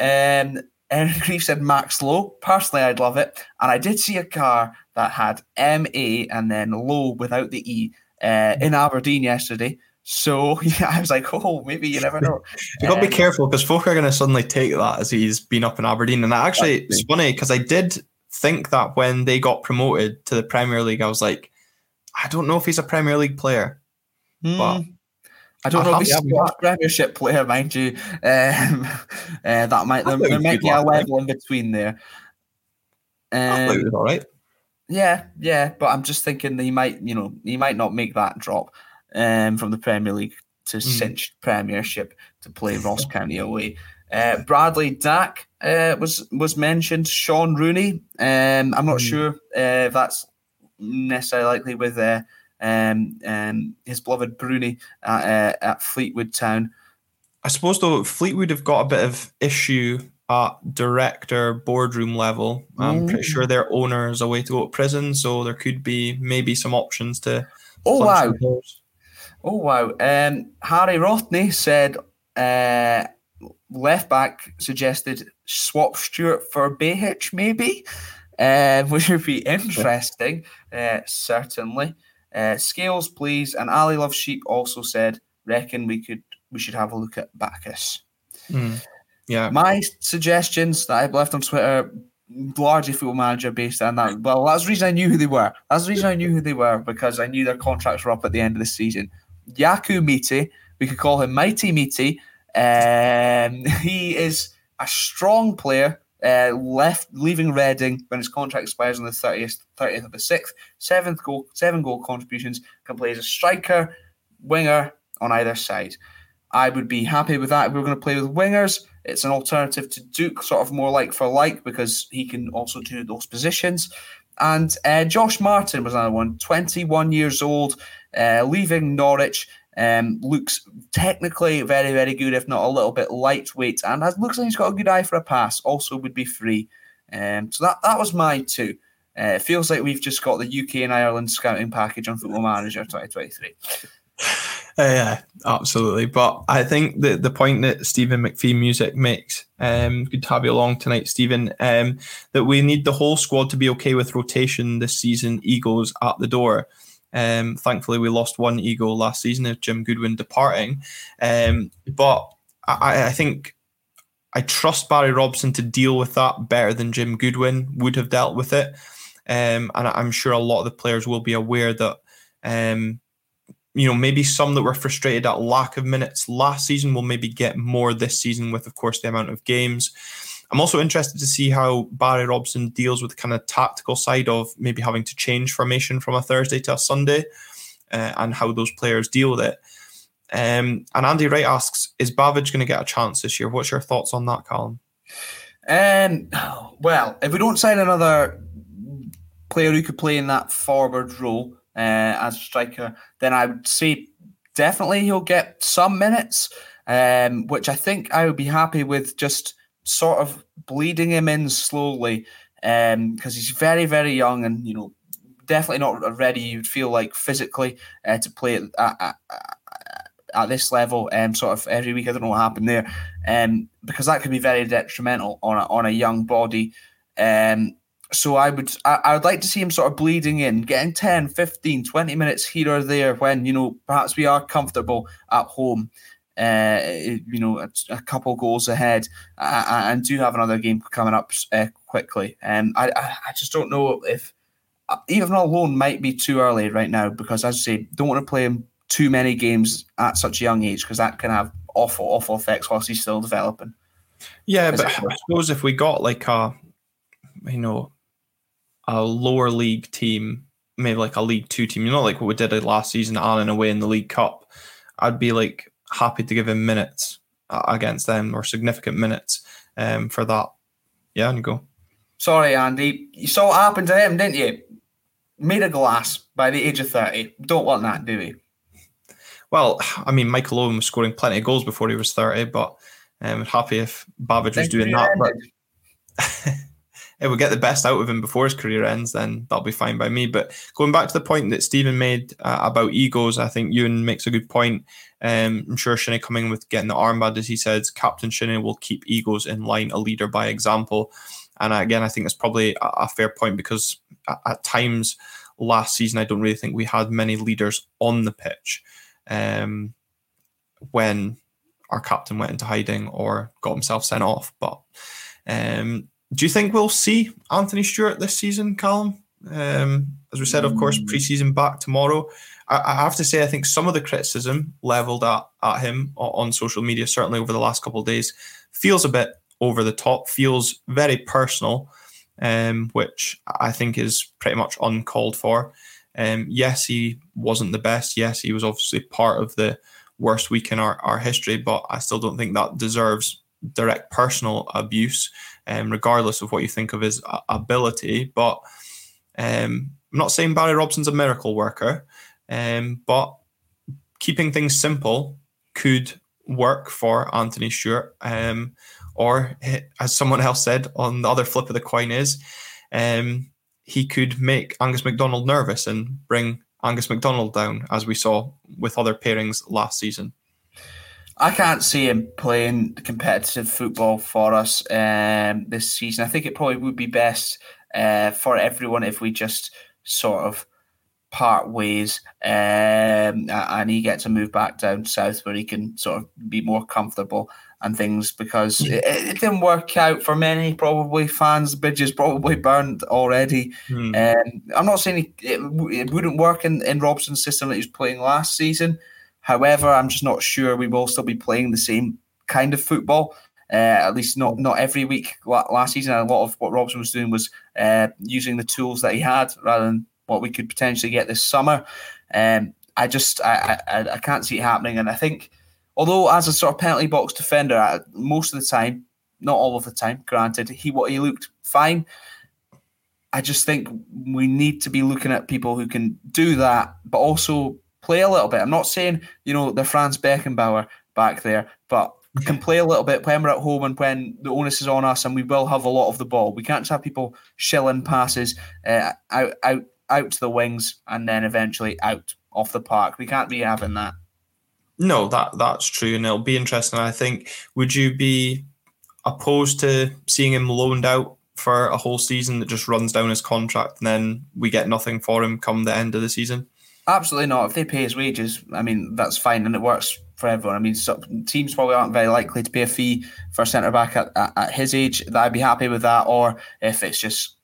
Um, Aaron Grief said Max Lowe. Personally, I'd love it. And I did see a car that had MA and then Low without the E uh, in Aberdeen yesterday. So yeah, I was like, oh, maybe you never know. you got to um, be careful because folk are going to suddenly take that as he's been up in Aberdeen. And actually, it's funny because I did think that when they got promoted to the Premier League, I was like, I don't know if he's a Premier League player, mm. but I don't I know if he's a Premiership player, mind you. Um, uh, that might there, there might be a level in between there. Um, all right. Yeah, yeah, but I'm just thinking he might, you know, he might not make that drop um, from the Premier League to mm. cinch Premiership to play Ross County away. Uh, Bradley Dack uh, was was mentioned. Sean Rooney. Um, I'm not mm. sure uh, if that's necessarily likely with uh, um, um, his beloved Broony at, uh, at Fleetwood Town. I suppose though Fleetwood have got a bit of issue at director boardroom level. I'm mm. pretty sure their owner is away to go to prison, so there could be maybe some options to. Oh wow! Oh wow! Um, Harry Rothney said uh, left back suggested swap Stewart for Behich maybe uh, which would be interesting, uh, certainly. Uh, scales, please. And Ali Love Sheep also said, reckon we could we should have a look at Bacchus. Mm. Yeah. My suggestions that I've left on Twitter, largely football manager based on that. Well, that's the reason I knew who they were. That's the reason I knew who they were because I knew their contracts were up at the end of the season. Yakou Meite, we could call him Mighty Meite. Um, he is a strong player uh, left leaving Reading when his contract expires on the 30th, 30th of the 6th. Seventh goal, seven goal contributions, can play as a striker, winger on either side. I would be happy with that. If we we're going to play with wingers, it's an alternative to Duk, sort of more like for like, because he can also do those positions. And uh, Josh Martin was another one, 21 years old, uh, leaving Norwich. Um, looks technically very, very good, if not a little bit lightweight, and looks like he's got a good eye for a pass. Also, would be free. Um, so that that was my two. Uh, feels like we've just got the UK and Ireland scouting package on Football Manager 2023. Uh, yeah, absolutely. But I think the the point that Stephen McPhee Music makes, um, good to have you along tonight, Stephen, um, that we need the whole squad to be okay with rotation this season. Eagles at the door. Um, thankfully, we lost one ego last season of Jim Goodwin departing. Um, but I, I think I trust Barry Robson to deal with that better than Jim Goodwin would have dealt with it. Um, and I'm sure a lot of the players will be aware that, um, you know, maybe some that were frustrated at lack of minutes last season will maybe get more this season with, of course, the amount of games. I'm also interested to see how Barry Robson deals with the kind of tactical side of maybe having to change formation from a Thursday to a Sunday uh, and how those players deal with it. Um, and Andy Wright asks, is Bavidge going to get a chance this year? What's your thoughts on that, Colin? Um, well, if we don't sign another player who could play in that forward role uh, as a striker, then I would say definitely he'll get some minutes, um, which I think I would be happy with just sort of bleeding him in slowly because um, he's very, very young and, you know, definitely not ready, you'd feel like physically uh, to play at, at, at, this level um, sort of every week. I don't know what happened there um, because that could be very detrimental on a, on a young body. Um, so I would I, I, would like to see him sort of bleeding in, getting 10, 15, 20 minutes here or there when, you know, perhaps we are comfortable at home, uh, you know, a, a couple goals ahead uh, and do have another game coming up uh, quickly. Um, I, I just don't know if uh, even alone might be too early right now because, as I say, don't want to play him too many games at such a young age because that can have awful, awful effects whilst he's still developing. Yeah, but I suppose if we got like a, you know, a lower league team, maybe like a League Two team, you know, like what we did last season, on and away in the League Cup, I'd be like happy to give him minutes uh, against them or significant minutes um, for that. Yeah, and go. Sorry, Andy. You saw what happened to him, didn't you? Made a glass by the age of 30. Don't want that, do we? Well, I mean, Michael Owen was scoring plenty of goals before he was 30, but I'm um, happy if Bavidge was doing that. But if we get the best out of him before his career ends, then that'll be fine by me. But going back to the point that Stephen made uh, about egos, I think Ewan makes a good point. Um, I'm sure Shinnie coming with getting the armband, as he says, Captain Shinnie will keep egos in line, a leader by example. And again, I think it's probably a, a fair point because at, at, times last season, I don't really think we had many leaders on the pitch um, when our captain went into hiding or got himself sent off. But um, do you think we'll see Anthony Stewart this season, Callum? Um, as we said, of course, mm. preseason back tomorrow. I, I, have to say, I think some of the criticism leveled at, at him on social media, certainly over the last couple of days, feels a bit over the top, feels very personal, um, which I think is pretty much uncalled for. Um, yes, he wasn't the best. Yes, he was obviously part of the worst week in our, our history, but I still don't think that deserves direct personal abuse um, regardless of what you think of his ability. But um, I'm not saying Barry Robson's a miracle worker, um, but keeping things simple could work for Anthony Stewart. Um, or, as someone else said on the other flip of the coin, is um, he could make Angus MacDonald nervous and bring Angus MacDonald down, as we saw with other pairings last season. I can't see him playing competitive football for us um, this season. I think it probably would be best uh, for everyone if we just sort of part ways um, and he gets a move back down south where he can sort of be more comfortable and things because it, it, didn't work out for many probably fans the bridge is probably burned already hmm. um, i'm not saying it, it, wouldn't work in, in robson's system that he was playing last season However, I'm just not sure we will still be playing the same kind of football. Uh, at least not not every week last season. A lot of what Robson was doing was uh, using the tools that he had rather than what we could potentially get this summer. Um, I just I, I, I can't see it happening, and I think although as a sort of penalty box defender, most of the time, not all of the time, granted, he what he looked fine. I just think we need to be looking at people who can do that, but also play a little bit. I'm not saying you know the Franz Beckenbauer back there, but can play a little bit when we're at home and when the onus is on us, and we will have a lot of the ball. We can't just have people shilling passes uh, out out out to the wings and then eventually out off the park. We can't be having that. No, that that's true, and it'll be interesting. I think. Would you be opposed to seeing him loaned out for a whole season that just runs down his contract, and then we get nothing for him come the end of the season? Absolutely not. If they pay his wages, I mean that's fine, and it works for everyone. I mean, so, teams probably aren't very likely to pay a fee for a centre back at, at, at his age. That I'd be happy with that. Or if it's just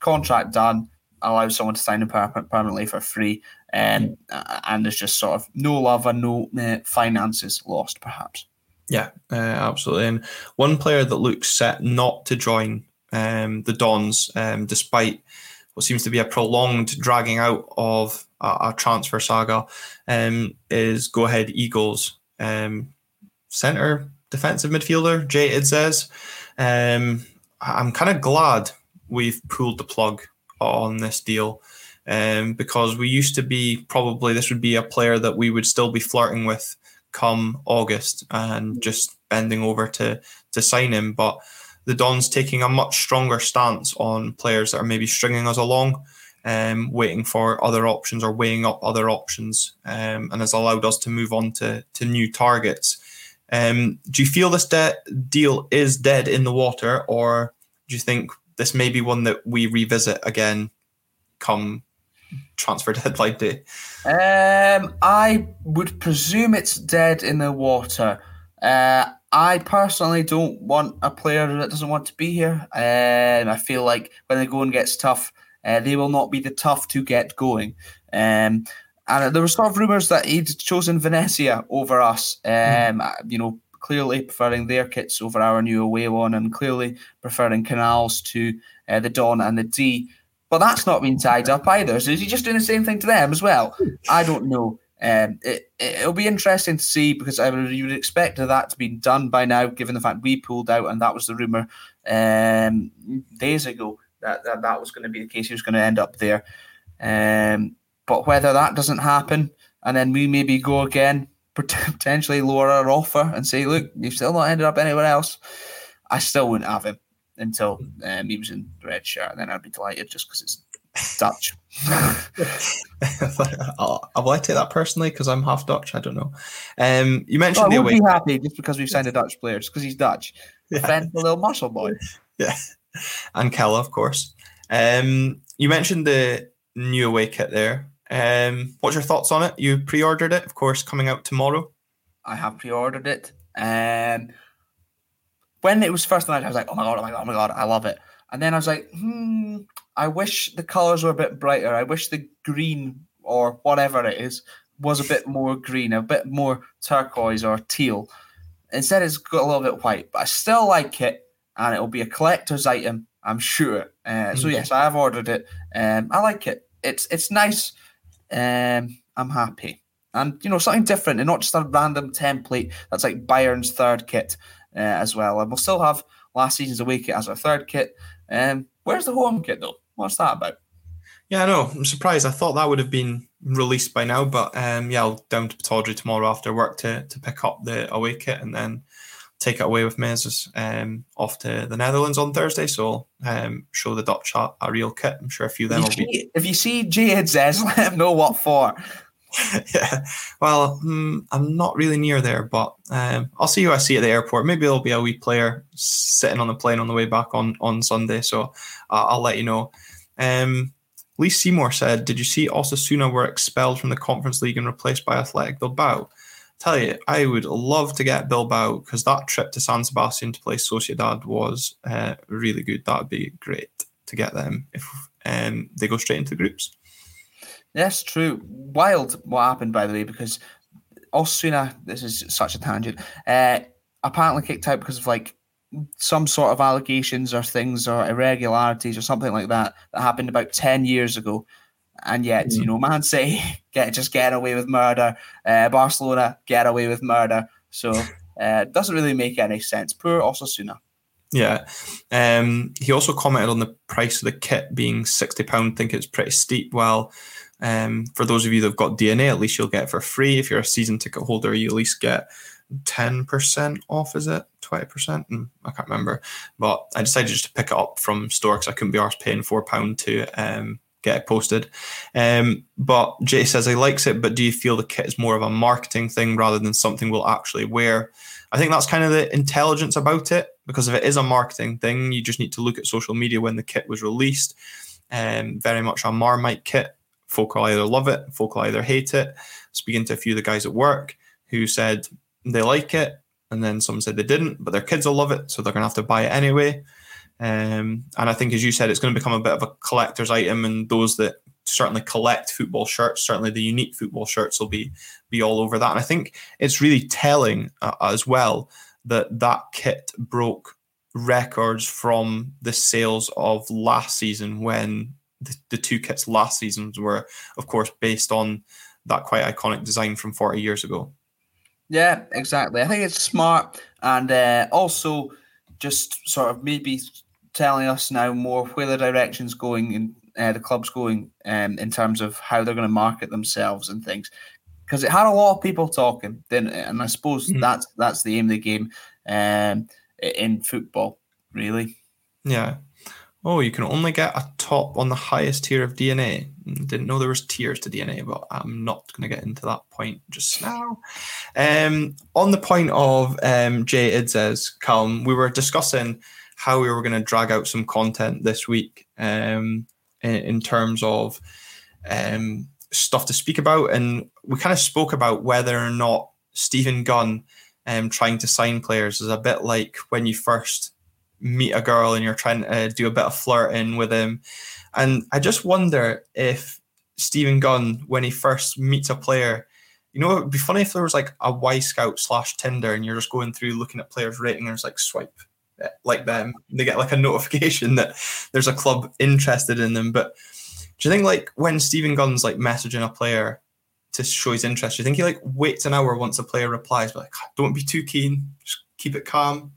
contract done, allow someone to sign him permanently for free, um, and there's just sort of no love and no uh, finances lost, perhaps. Yeah, uh, absolutely. And one player that looks set not to join um, the Dons, um, despite what seems to be a prolonged dragging out of a, a transfer saga, um, is Go Ahead Eagles um, centre defensive midfielder Jay Idzes. Um, I'm kind of glad we've pulled the plug on this deal um, because we used to be probably this would be a player that we would still be flirting with come August and just bending over to to sign him. But the Dons taking a much stronger stance on players that are maybe stringing us along, um, waiting for other options or weighing up other options, um, and has allowed us to move on to to new targets. Um, do you feel this de- deal is dead in the water, or do you think this may be one that we revisit again come transfer deadline day? Um, I would presume it's dead in the water. Uh, I personally don't want a player that doesn't want to be here. Um, I feel like when the going gets tough, uh, they will not be the tough to get going. Um, and there were sort of rumours that he'd chosen Venezia over us. Um, mm. You know, clearly preferring their kits over our new away one, and clearly preferring Canals to uh, the Don and the Dee. But that's not been tied up either. So is he just doing the same thing to them as well? I don't know. Um, it, it'll be interesting to see because I would, you would expect that to be done by now, given the fact we pulled out and that was the rumor um, days ago that, that that was going to be the case. He was going to end up there. Um, but whether that doesn't happen and then we maybe go again, potentially lower our offer and say, look, you've still not ended up anywhere else. I still wouldn't have him until um, he was in the red shirt. And then I'd be delighted just because it's Dutch. I'll, I take that personally because I'm half Dutch? I don't know. Um, you mentioned well, the away. Be happy just because we've signed a Dutch player, just because he's Dutch. Yeah. Friend, the little muscle boy. Yeah, and Kella, of course. Um, you mentioned the new away kit there. Um, what's your thoughts on it? You pre-ordered it, of course, coming out tomorrow. I have pre-ordered it. Um, when it was first night, I was like, "Oh my god, oh my god, oh my god, I love it." And then I was like, "Hmm, I wish the colors were a bit brighter. I wish the green or whatever it is was a bit more green, a bit more turquoise or teal. Instead, it's got a little bit white, but I still like it, and it'll be a collector's item, I'm sure. Uh, mm-hmm. So yes, I have ordered it. Um, I like it. It's it's nice um, I'm happy. And you know something different, and not just a random template that's like Bayern's third kit uh, as well. And we'll still have last season's away kit as our third kit. Um, where's the home kit though? What's that about? Yeah, I know. I'm surprised. I thought that would have been released by now, but um, yeah, I'll down to Pittodrie tomorrow after work to to pick up the away kit and then take it away with me as um, off to the Netherlands on Thursday. So um, show the Dutch a, a, real kit. I'm sure a few of them will be. If you see Jay Idzes, let him know what for. yeah. Well, mm, I'm not really near there, but um, I'll see who I see at the airport. Maybe there'll be a wee player sitting on the plane on the way back on on Sunday. So uh, I'll let you know. Um, Lee Seymour said, "Did you see Osasuna were expelled from the Conference League and replaced by Athletic Bilbao?" tell you, I would love to get Bilbao because that trip to San Sebastian to play Sociedad was uh, really good. That would be great to get them if um, they go straight into the groups. Yes, true. Wild what happened, by the way, because Osasuna, this is such a tangent, uh, apparently kicked out because of like some sort of allegations or things or irregularities or something like that that happened about 10 years ago and yet mm. you know Man City get just get away with murder, uh, Barcelona get away with murder, So uh, it doesn't really make any sense. Poor Osasuna. Yeah. Um, he also commented on the price of the kit being £60. Think it's pretty steep. Well, um, for those of you that have got DNA, at least you'll get it for free. If you're a season ticket holder, you at least get 10% off, is it? 20%? Mm, I can't remember. But I decided just to pick it up from store because I couldn't be arsed paying £4 to um, get it posted. Um, but Jay says he likes it, but do you feel the kit is more of a marketing thing rather than something we'll actually wear? I think that's kind of the intelligence about it because if it is a marketing thing, you just need to look at social media when the kit was released. Um, very much a Marmite kit. Folk will either love it, folk will either hate it. Speaking to a few of the guys at work who said they like it, and then some said they didn't, but their kids will love it, so they're going to have to buy it anyway. Um, and I think, as you said, it's going to become a bit of a collector's item, and those that certainly collect football shirts, certainly the unique football shirts, will be be all over that. And I think it's really telling uh, as well that that kit broke records from the sales of last season when the, the two kits last seasons were, of course, based on that quite iconic design from 40 years ago. Yeah, exactly. I think it's smart and uh, also just sort of maybe telling us now more where the direction's going and uh, the club's going um, in terms of how they're going to market themselves and things. Because it had a lot of people talking, then, and I suppose mm-hmm. that's that's the aim of the game um, in football, really. Yeah. Oh, you can only get a top on the highest tier of DNA. Didn't know there was tiers to DNA, but I'm not going to get into that point just now. Um, on the point of um, Jay Idzes, Calm, we were discussing how we were going to drag out some content this week um, in, in, terms of um, stuff to speak about. And we kind of spoke about whether or not Steven Gunn um, trying to sign players is a bit like when you first meet a girl and you're trying to do a bit of flirting with him. And I just wonder if Steven Gunn, when he first meets a player, you know, it'd be funny if there was like a Wyscout slash Tinder and you're just going through looking at players' rating and there's like swipe eh, like them. They get like a notification that there's a club interested in them. But do you think like when Steven Gunn's like messaging a player to show his interest, do you think he like waits an hour once a player replies, but like don't be too keen, just keep it calm.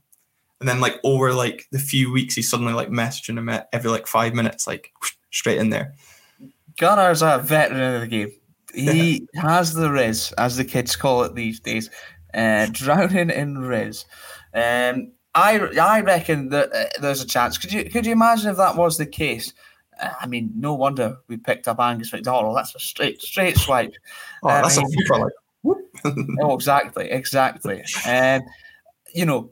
And then like over like the few weeks, he's suddenly like messaging him every like five minutes, like straight in there. Gunner's a veteran of the game. He has the riz, as the kids call it these days, uh, drowning in riz. Um, I I reckon that uh, there's a chance. Could you could you imagine if that was the case? Uh, I mean, no wonder we picked up Angus MacDonald. That's a straight straight swipe. Oh, um, that's a like. oh, exactly, exactly. Um, you know,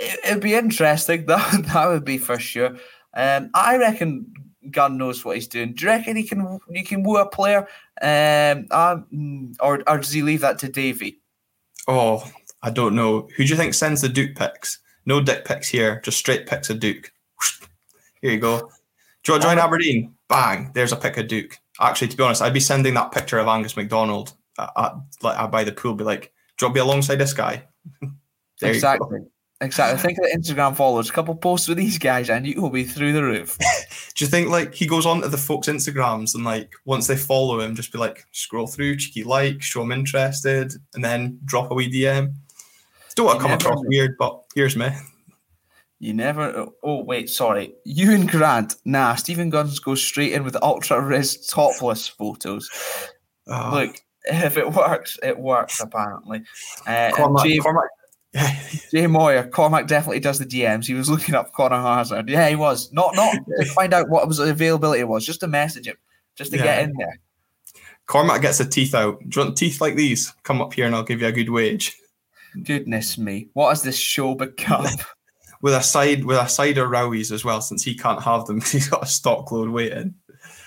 it, would be interesting. That that would be for sure. Um, I reckon Gunn knows what he's doing. Do you reckon he can he can woo a player? Um, um, or or does he leave that to Davy? Oh, I don't know. Who do you think sends the Duk picks? No dick picks here, just straight picks of Duk. Here you go. Do you want to join Aberdeen? Bang, there's a pick of Duk. Actually, to be honest, I'd be sending that picture of Angus MacDonald at, at, like by the pool, be like, do you want to be alongside this guy? exactly. Exactly. Think of the Instagram followers. A couple posts with these guys, and you will be through the roof. Do you think like he goes on to the folks' Instagrams and like once they follow him, just be like scroll through, cheeky like, show him interested, and then drop a wee DM? Don't want to come across weird, but here's me. You never. Oh wait, sorry. You and Grant. Nah, Steven Gunn's goes straight in with ultra res topless photos. Oh. Look, if it works, it works. Apparently, uh, Cormack, Jay, Cormack. Jay Moyer, Cormack definitely does the DMs. He was looking up Conor Hazard. Yeah, he was. Not not to find out what was availability was, just to message him, just to yeah. get in there. Cormack gets the teeth out. Do you want teeth like these? Come up here and I'll give you a good wage. Goodness me, what has this show become? with a side with a side of Rowies as well, since he can't have them because he's got a stock load waiting.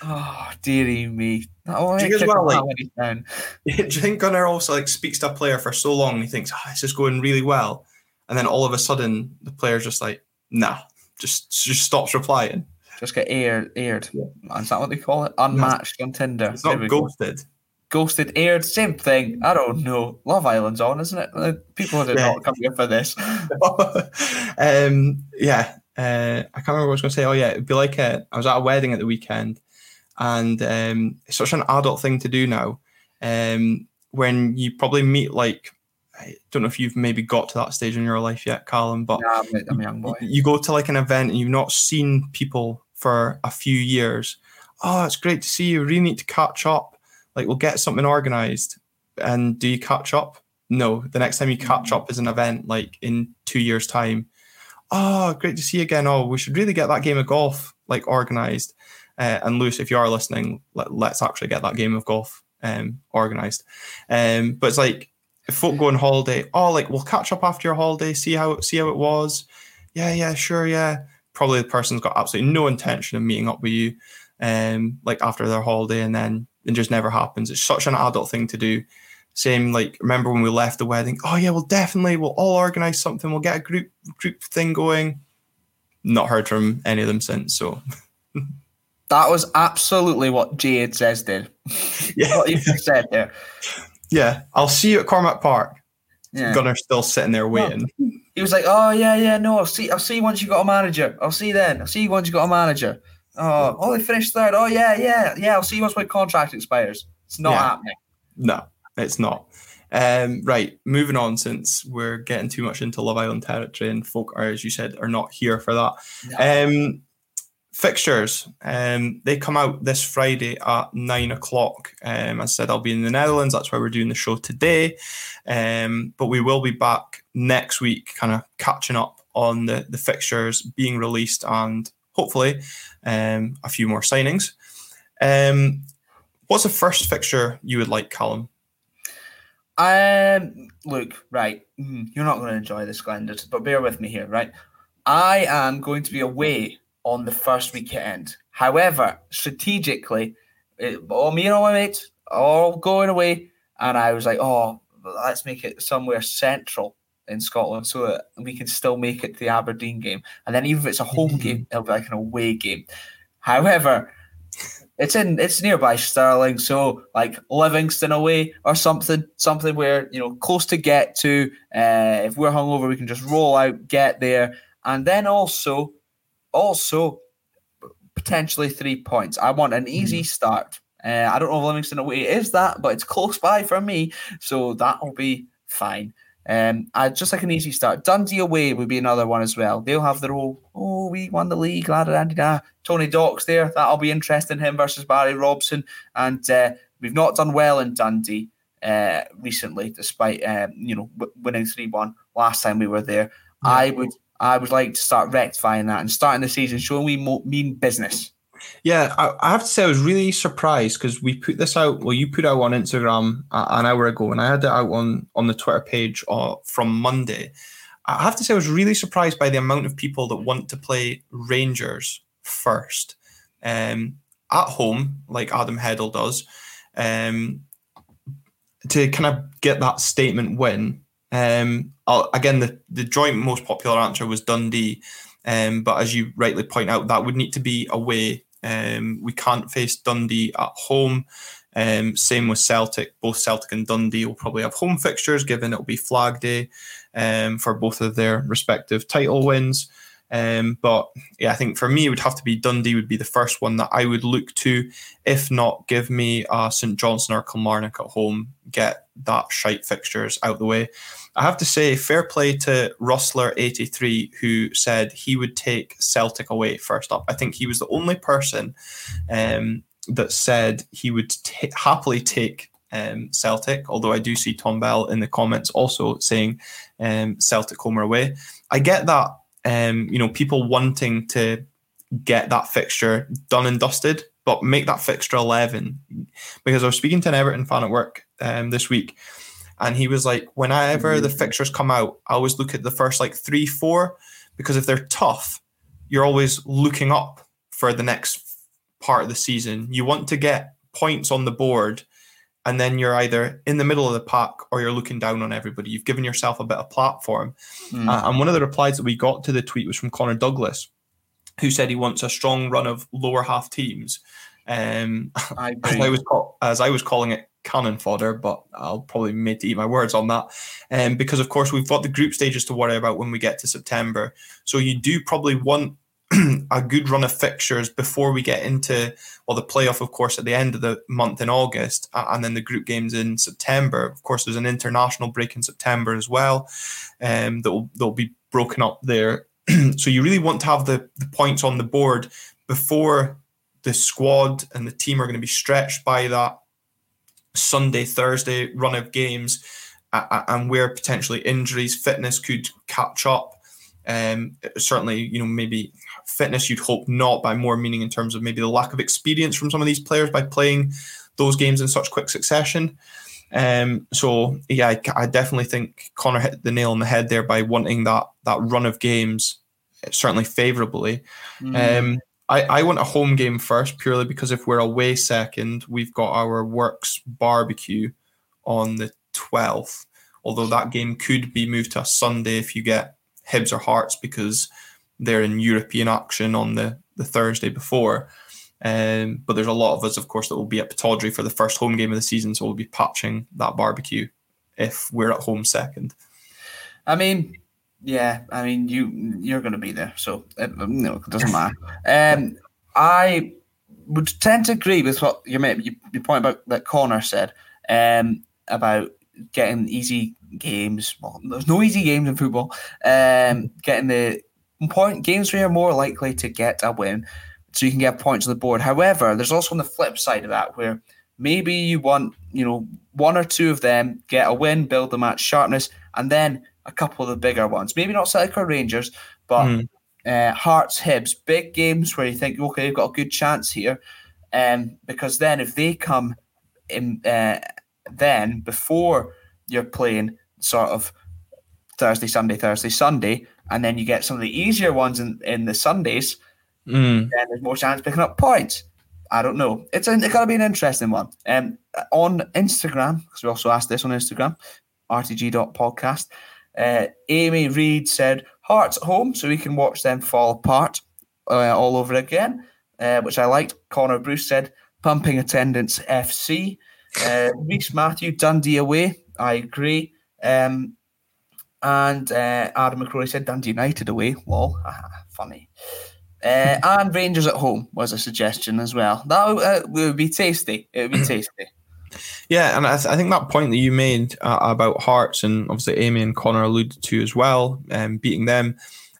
Oh dearie me! Oh, do you think well, like, do you think Gunner also like speaks to a player for so long? he thinks, oh, this is going really well, and then all of a sudden the player's just like, nah, just just stops replying. Just get aired, aired. Yeah. Is that what they call it? Unmatched no, on Tinder. It's not ghosted. Go ghosted, aired, same thing. I don't know. Love Island's on, isn't it? People are yeah. not coming in for this. um, yeah, uh, I can't remember what I was going to say. Oh yeah, it'd be like a, uh, I was at a wedding at the weekend, and um, it's such an adult thing to do now. Um, when you probably meet like I don't know if you've maybe got to that stage in your life yet, Callum, but yeah, I'm, I'm a young boy. You go to like an event and you've not seen people for a few years. Oh, it's great to see you. Really need to catch up. Like we'll get something organized. And do you catch up? No. The next time you catch mm-hmm. up is an event like in two years' time. Oh, great to see you again. Oh, we should really get that game of golf like organized. Uh, and Lewis, if you are listening, let, us actually get that game of golf um, organized. Um, but it's like if folk go on holiday, oh, like we'll catch up after your holiday, see how see how it was. Yeah, yeah, sure, yeah. Probably the person's got absolutely no intention of meeting up with you, um, like after their holiday, and then it just never happens. It's such an adult thing to do. Same like remember when we left the wedding? Oh yeah, well definitely we'll all organize something. We'll get a group group thing going. Not heard from any of them since. So that was absolutely what Jay Idzes did. Yeah, what you said there. Yeah, I'll see you at Cormack Park. Yeah. Gunner's still sitting there waiting. Well, he was like, "Oh yeah, yeah, no, I'll see, I'll see you once you got a manager. I'll see you then. I'll see you once you got a manager. Oh, oh, they finished third. Oh yeah, yeah, yeah. I'll see you once my contract expires. It's not yeah. happening. No, it's not. Um, right, moving on since we're getting too much into Love Island territory and folk are, as you said, are not here for that. No. Um, fixtures. Um, they come out this Friday at nine o'clock. Um, I said I'll be in the Netherlands. That's why we're doing the show today. Um, but we will be back next week, kind of catching up on the the fixtures being released and hopefully um, a few more signings. Um, what's the first fixture you would like, Callum? Um, look, right, mm, you're not going to enjoy this, Glendon, but bear with me here, right? I am going to be away on the first weekend. However, strategically, it, all me and all my mates all going away, and I was like, oh, let's make it somewhere central in Scotland so that we can still make it to the Aberdeen game. And then even if it's a home game, it'll be like an away game. However, it's in it's nearby Stirling, so like Livingston away or something, something where you know close to get to. Uh, if we're hungover, we can just roll out, get there, and then also also potentially three points. I want an easy mm. start. Uh, I don't know if Livingston away is that, but it's close by for me, so that'll be fine. Um, I just like an easy start. Dundee away would be another one as well. They'll have their own. oh we won the league, la da da da. Tony Dock's there. That'll be interesting. Him versus Barry Robson, and uh, we've not done well in Dundee uh, recently, despite um, you know w- winning three one last time we were there. Yeah. I would I would like to start rectifying that and starting the season showing we mean business. Yeah, I, I, have to say I was really surprised because we put this out. Well, you put out on Instagram an hour ago, and I had it out on on the Twitter page uh, from Monday. I have to say I was really surprised by the amount of people that want to play Rangers first um, at home, like Adam Heddle does, um, to kind of get that statement win um, again, the, the joint most popular answer was Dundee. Um, but as you rightly point out, that would need to be away. Um, we can't face Dundee at home. Um, same with Celtic. Both Celtic and Dundee will probably have home fixtures, given it'll be Flag Day um, for both of their respective title wins. Um, but yeah, I think for me, it would have to be Dundee would be the first one that I would look to. If not, give me uh, St Johnstone or Kilmarnock at home. Get that shite fixtures out the way. I have to say, fair play to Rustler83, who said he would take Celtic away first up. I think he was the only person um, that said he would t- happily take um, Celtic, although I do see Tom Bell in the comments also saying um, Celtic home or away. I get that, um, you know, people wanting to get that fixture done and dusted, but make that fixture 11. Because I was speaking to an Everton fan at work um, this week and he was like, whenever the mm-hmm. fixtures come out, I always look at the first like three, four, because if they're tough, you're always looking up for the next part of the season. You want to get points on the board, and then you're either in the middle of the pack or you're looking down on everybody. You've given yourself a bit of platform. Mm. Uh, and one of the replies that we got to the tweet was from Connor Douglas, who said he wants a strong run of lower half teams. Um, I as I was call, as I was calling it, cannon fodder, but I'll probably made to eat my words on that. Um, because of course we've got the group stages to worry about when we get to September. So you do probably want a good run of fixtures before we get into well the playoff, of course, at the end of the month in August, and then the group games in September. Of course, there's an international break in September as well, um, that will they'll be broken up there. so you really want to have the, the points on the board before the squad and the team are going to be stretched by that Sunday, Thursday run of games, uh, and where potentially injuries, fitness could catch up. Um, certainly, you know, maybe fitness you'd hope not, by more meaning in terms of maybe the lack of experience from some of these players by playing those games in such quick succession. Um, so yeah, I, I, definitely think Connor hit the nail on the head there by wanting that that run of games, certainly favourably. Mm. Um, I, I want a home game first purely because if we're away second, we've got our works barbecue on the twelfth. Although that game could be moved to a Sunday if you get Hibs or Hearts because they're in European action on the, the Thursday before. Um, but there's a lot of us, of course, that will be at Pittodrie for the first home game of the season, so we'll be patching that barbecue if we're at home second. I mean, yeah, I mean you you're going to be there, so it, no, it doesn't matter. Um, I would tend to agree with what your mate, your point about that Connor said um, about getting easy games. Well, there's no easy games in football. Um, getting the point games where you're more likely to get a win, so you can get points on the board. However, there's also on the flip side of that where maybe you want you know one or two of them get a win, build the match sharpness, and then a couple of the bigger ones. Maybe not Celtic or Rangers, but mm. uh, Hearts, Hibs, big games where you think, okay, you've got a good chance here. Um, because then if they come in, uh, then before you're playing sort of Thursday, Sunday, Thursday, Sunday, and then you get some of the easier ones in, in the Sundays, mm. then there's more chance picking up points. I don't know. It's, a, it's got to be an interesting one. Um, on Instagram, because we also asked this on Instagram, rtg.podcast, uh, Amy Reed said, Hearts at home, so we can watch them fall apart uh, all over again, uh, which I liked. Connor Bruce said, pumping attendance FC. Uh, Reese Matthew, Dundee away. I agree. Um, and uh, Adam McCrory said Dundee United away. Well, funny. Uh, and Rangers at home was a suggestion as well. That uh, would be tasty. It would be tasty. Yeah, and I, th- I, think that point that you made uh, about Hearts and obviously Amy and Connor alluded to as well, um, beating them.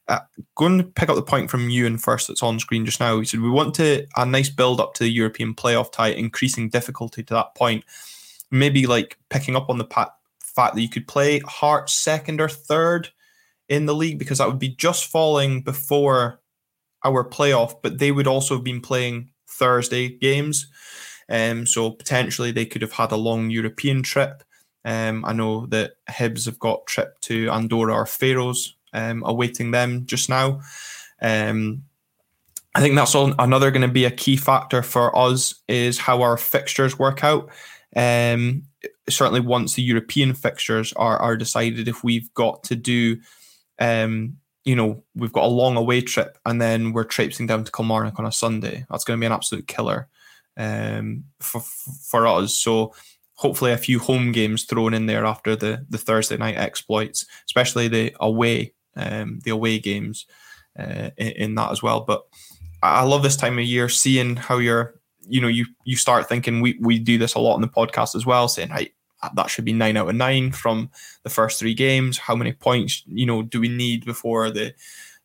Uh, going to pick up the point from you and first that's on screen just now. We said we want to a nice build up to the European playoff tie, increasing difficulty to that point. Maybe like picking up on the pat- fact that you could play Hearts second or third in the league because that would be just falling before our playoff, but they would also have been playing Thursday games. Um, so potentially they could have had a long European trip. Um, I know that Hibs have got trip to Andorra or Faroes um, awaiting them just now. Um, I think that's all, another going to be a key factor for us is how our fixtures work out. Um, certainly, once the European fixtures are are decided, if we've got to do, um, you know, we've got a long away trip and then we're traipsing down to Kilmarnock on a Sunday, that's going to be an absolute killer um, for for us. So hopefully a few home games thrown in there after the the Thursday night exploits, especially the away um, the away games uh, in, in, that as well. But I love this time of year, seeing how you're you know you you start thinking we we do this a lot on the podcast as well, saying right that should be nine out of nine from the first three games. How many points you know do we need before the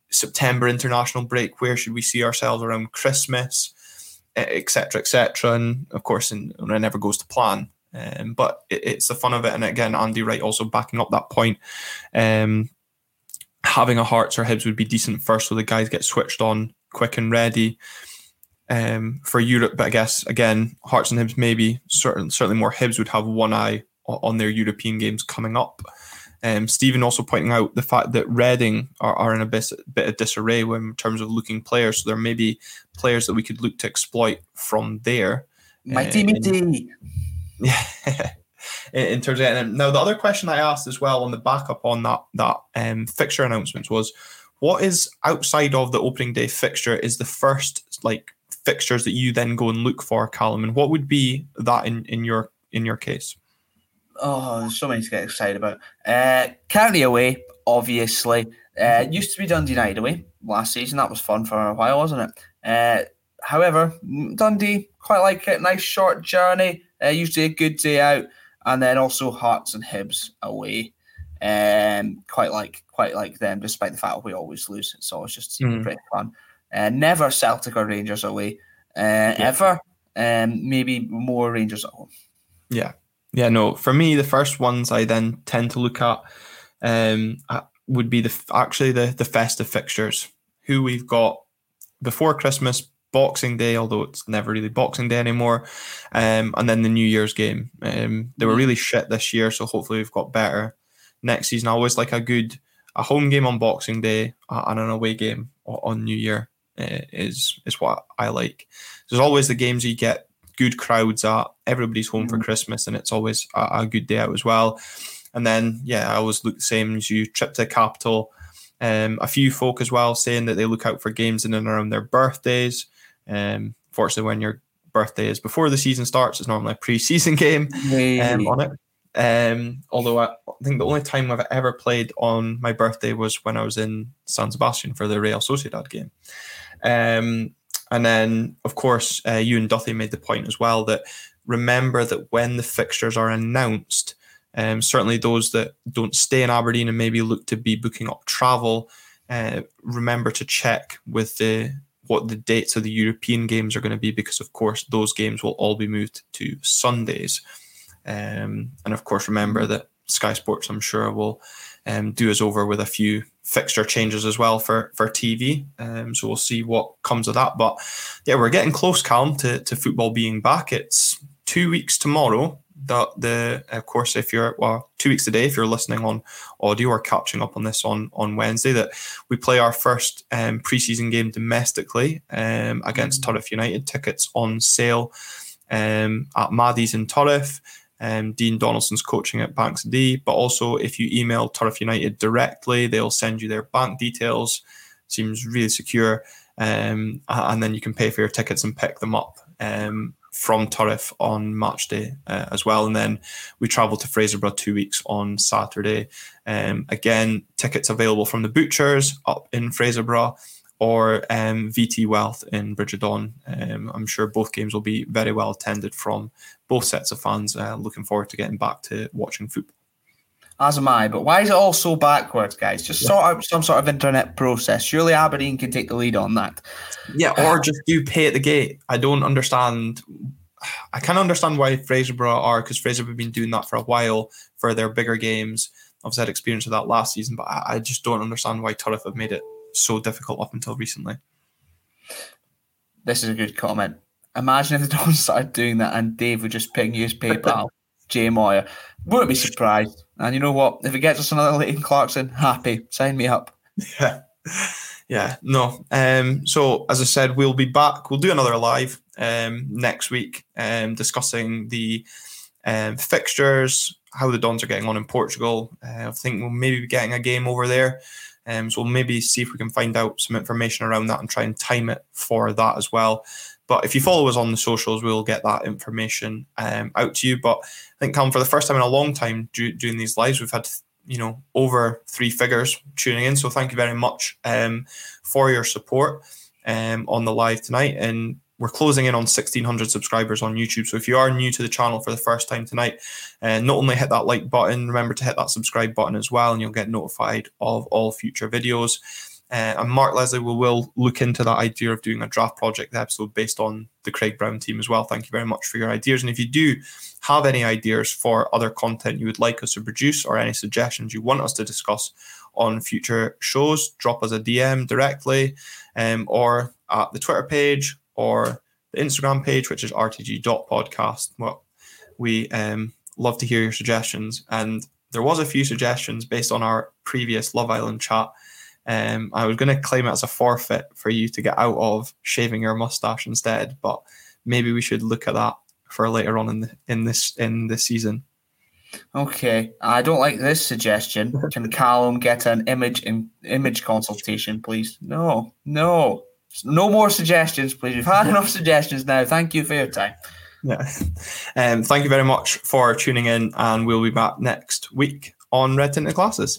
September international break? Where should we see ourselves around Christmas? etc., etc. And of course, and it never goes to plan. Um, but it, it's the fun of it. And again, Andy Wright also backing up that point. Um, having a Hearts or Hibs would be decent first, so the guys get switched on quick and ready. Um, for Europe, but I guess again, Hearts and Hibs maybe certain, certainly more Hibs would have one eye on their European games coming up. Um, Stephen also pointing out the fact that Reading are, are in a bit, bit of disarray in terms of looking players. So there may be players that we could look to exploit from there. Mighty, uh. Yeah. in terms of and now the other question I asked as well on the backup on that that um, fixture announcements was what is outside of the opening day fixture is the first like fixtures that you then go and look for Callum and what would be that in in your in your case oh, there's so many to get excited about. Uh, County away, obviously. Uh, used to be Dundee United away. last season. That was fun for a while, wasn't it? Uh, however, Dundee quite like it. Nice short journey. Uh, usually a good day out, and then also Hearts and Hibs away. Um, quite like quite like them, despite the fact we always lose. So it's just mm. pretty fun. Uh, never Celtic or Rangers away uh, yeah. ever. Um, maybe more Rangers at home. Yeah, yeah. No, for me, the first ones I then tend to look at um, would be the actually the the festive fixtures. Who we've got before Christmas, Boxing Day, although it's never really Boxing Day anymore, um, and then the New Year's game. Um, they were really shit this year, so hopefully we've got better next season. I always like a good a home game on Boxing Day and an away game on New Year uh, is is what I like. There's always the games you get good crowds at. Everybody's home mm. for Christmas, and it's always a, a, good day out as well. And then yeah, I always look the same as you. Trip to the capital. Um, a few folk as well saying that they look out for games in and around their birthdays. Um, fortunately, when your birthday is before the season starts, it's normally a pre-season game um, on it. Um, although I, think the only time I've ever played on my birthday was when I was in San Sebastian for the Real Sociedad game. Um, and then, of course, uh, you and Duthie made the point as well that remember that when the fixtures are announced, um, certainly those that don't stay in Aberdeen and maybe look to be booking up travel, uh, remember to check with the what the dates of the European games are going to be because, of course, those games will all be moved to Sundays. Um, and of course, remember that Sky Sports, I'm sure, will um, do us over with a few fixture changes as well for for TV. Um, so we'll see what comes of that. But yeah, we're getting close, Callum, to, to football being back. It's two weeks tomorrow. That the of course, if you're well, two weeks today, if you're listening on audio or catching up on this on on Wednesday, that we play our first um, preseason game domestically um, against mm-hmm. Turriff United. Tickets on sale um, at Maddie's in Turriff um, Dean Donaldson's coaching at Banks o' Dee. But also, if you email Turriff United directly, they'll send you their bank details. Seems really secure. Um, and then you can pay for your tickets and pick them up um, from Turriff on match day uh, as well. And then we travel to Fraserburgh two weeks on Saturday. Um, again, tickets available from the butchers up in Fraserburgh or um, VT Wealth in Bridgetown. Um, I'm sure both games will be very well attended from both sets of fans. Uh, looking forward to getting back to watching football. As am I, but why is it all so backwards, guys? Just sort out some sort of internet process. Surely Aberdeen can take the lead on that. Yeah, or just do pay at the gate. I don't understand. I can understand why Fraserburgh are because Fraser have been doing that for a while for their bigger games. Obviously, had experience of that last season, but I, I just don't understand why Turriff have made it so difficult up until recently. This is a good comment. Imagine if the Dons started doing that and Dave would just ping his PayPal, Jay Moyer. Wouldn't be surprised. And you know what? If it gets us another Leighton Clarkson, happy. Sign me up. Yeah. Yeah, no. Um, so as I said, we'll be back. We'll do another live um, next week, um, discussing the um, fixtures, how the Dons are getting on in Portugal. Uh, I think we'll maybe be getting a game over there. Um, so we'll maybe see if we can find out some information around that and try and time it for that as well. But if you follow us on the socials, we'll get that information um, out to you. But I think, Callum, for the first time in a long time do, doing these lives, we've had you know over three figures tuning in. So thank you very much um, for your support um, on the live tonight. And we're closing in on 1600 subscribers on YouTube. So if you are new to the channel for the first time tonight, uh, not only hit that like button, remember to hit that subscribe button as well, and you'll get notified of all future videos. Uh, and Mark Leslie will, will look into that idea of doing a draft project episode based on the Craig Brown team as well. Thank you very much for your ideas. And if you do have any ideas for other content you would like us to produce or any suggestions you want us to discuss on future shows, drop us a DM directly um, or at the Twitter page or the Instagram page, which is rtg.podcast. Well, we um, love to hear your suggestions. And there was a few suggestions based on our previous Love Island chat. Um, I was going to claim it as a forfeit for you to get out of shaving your mustache instead, but maybe we should look at that for later on in the, in this in this season. Okay, I don't like this suggestion. Can Callum get an image in, image consultation, please? No, no. No more suggestions, please. We've had enough suggestions now. Thank you for your time. Yeah. Um, thank you very much for tuning in, and we'll be back next week on Red Tinted Glasses.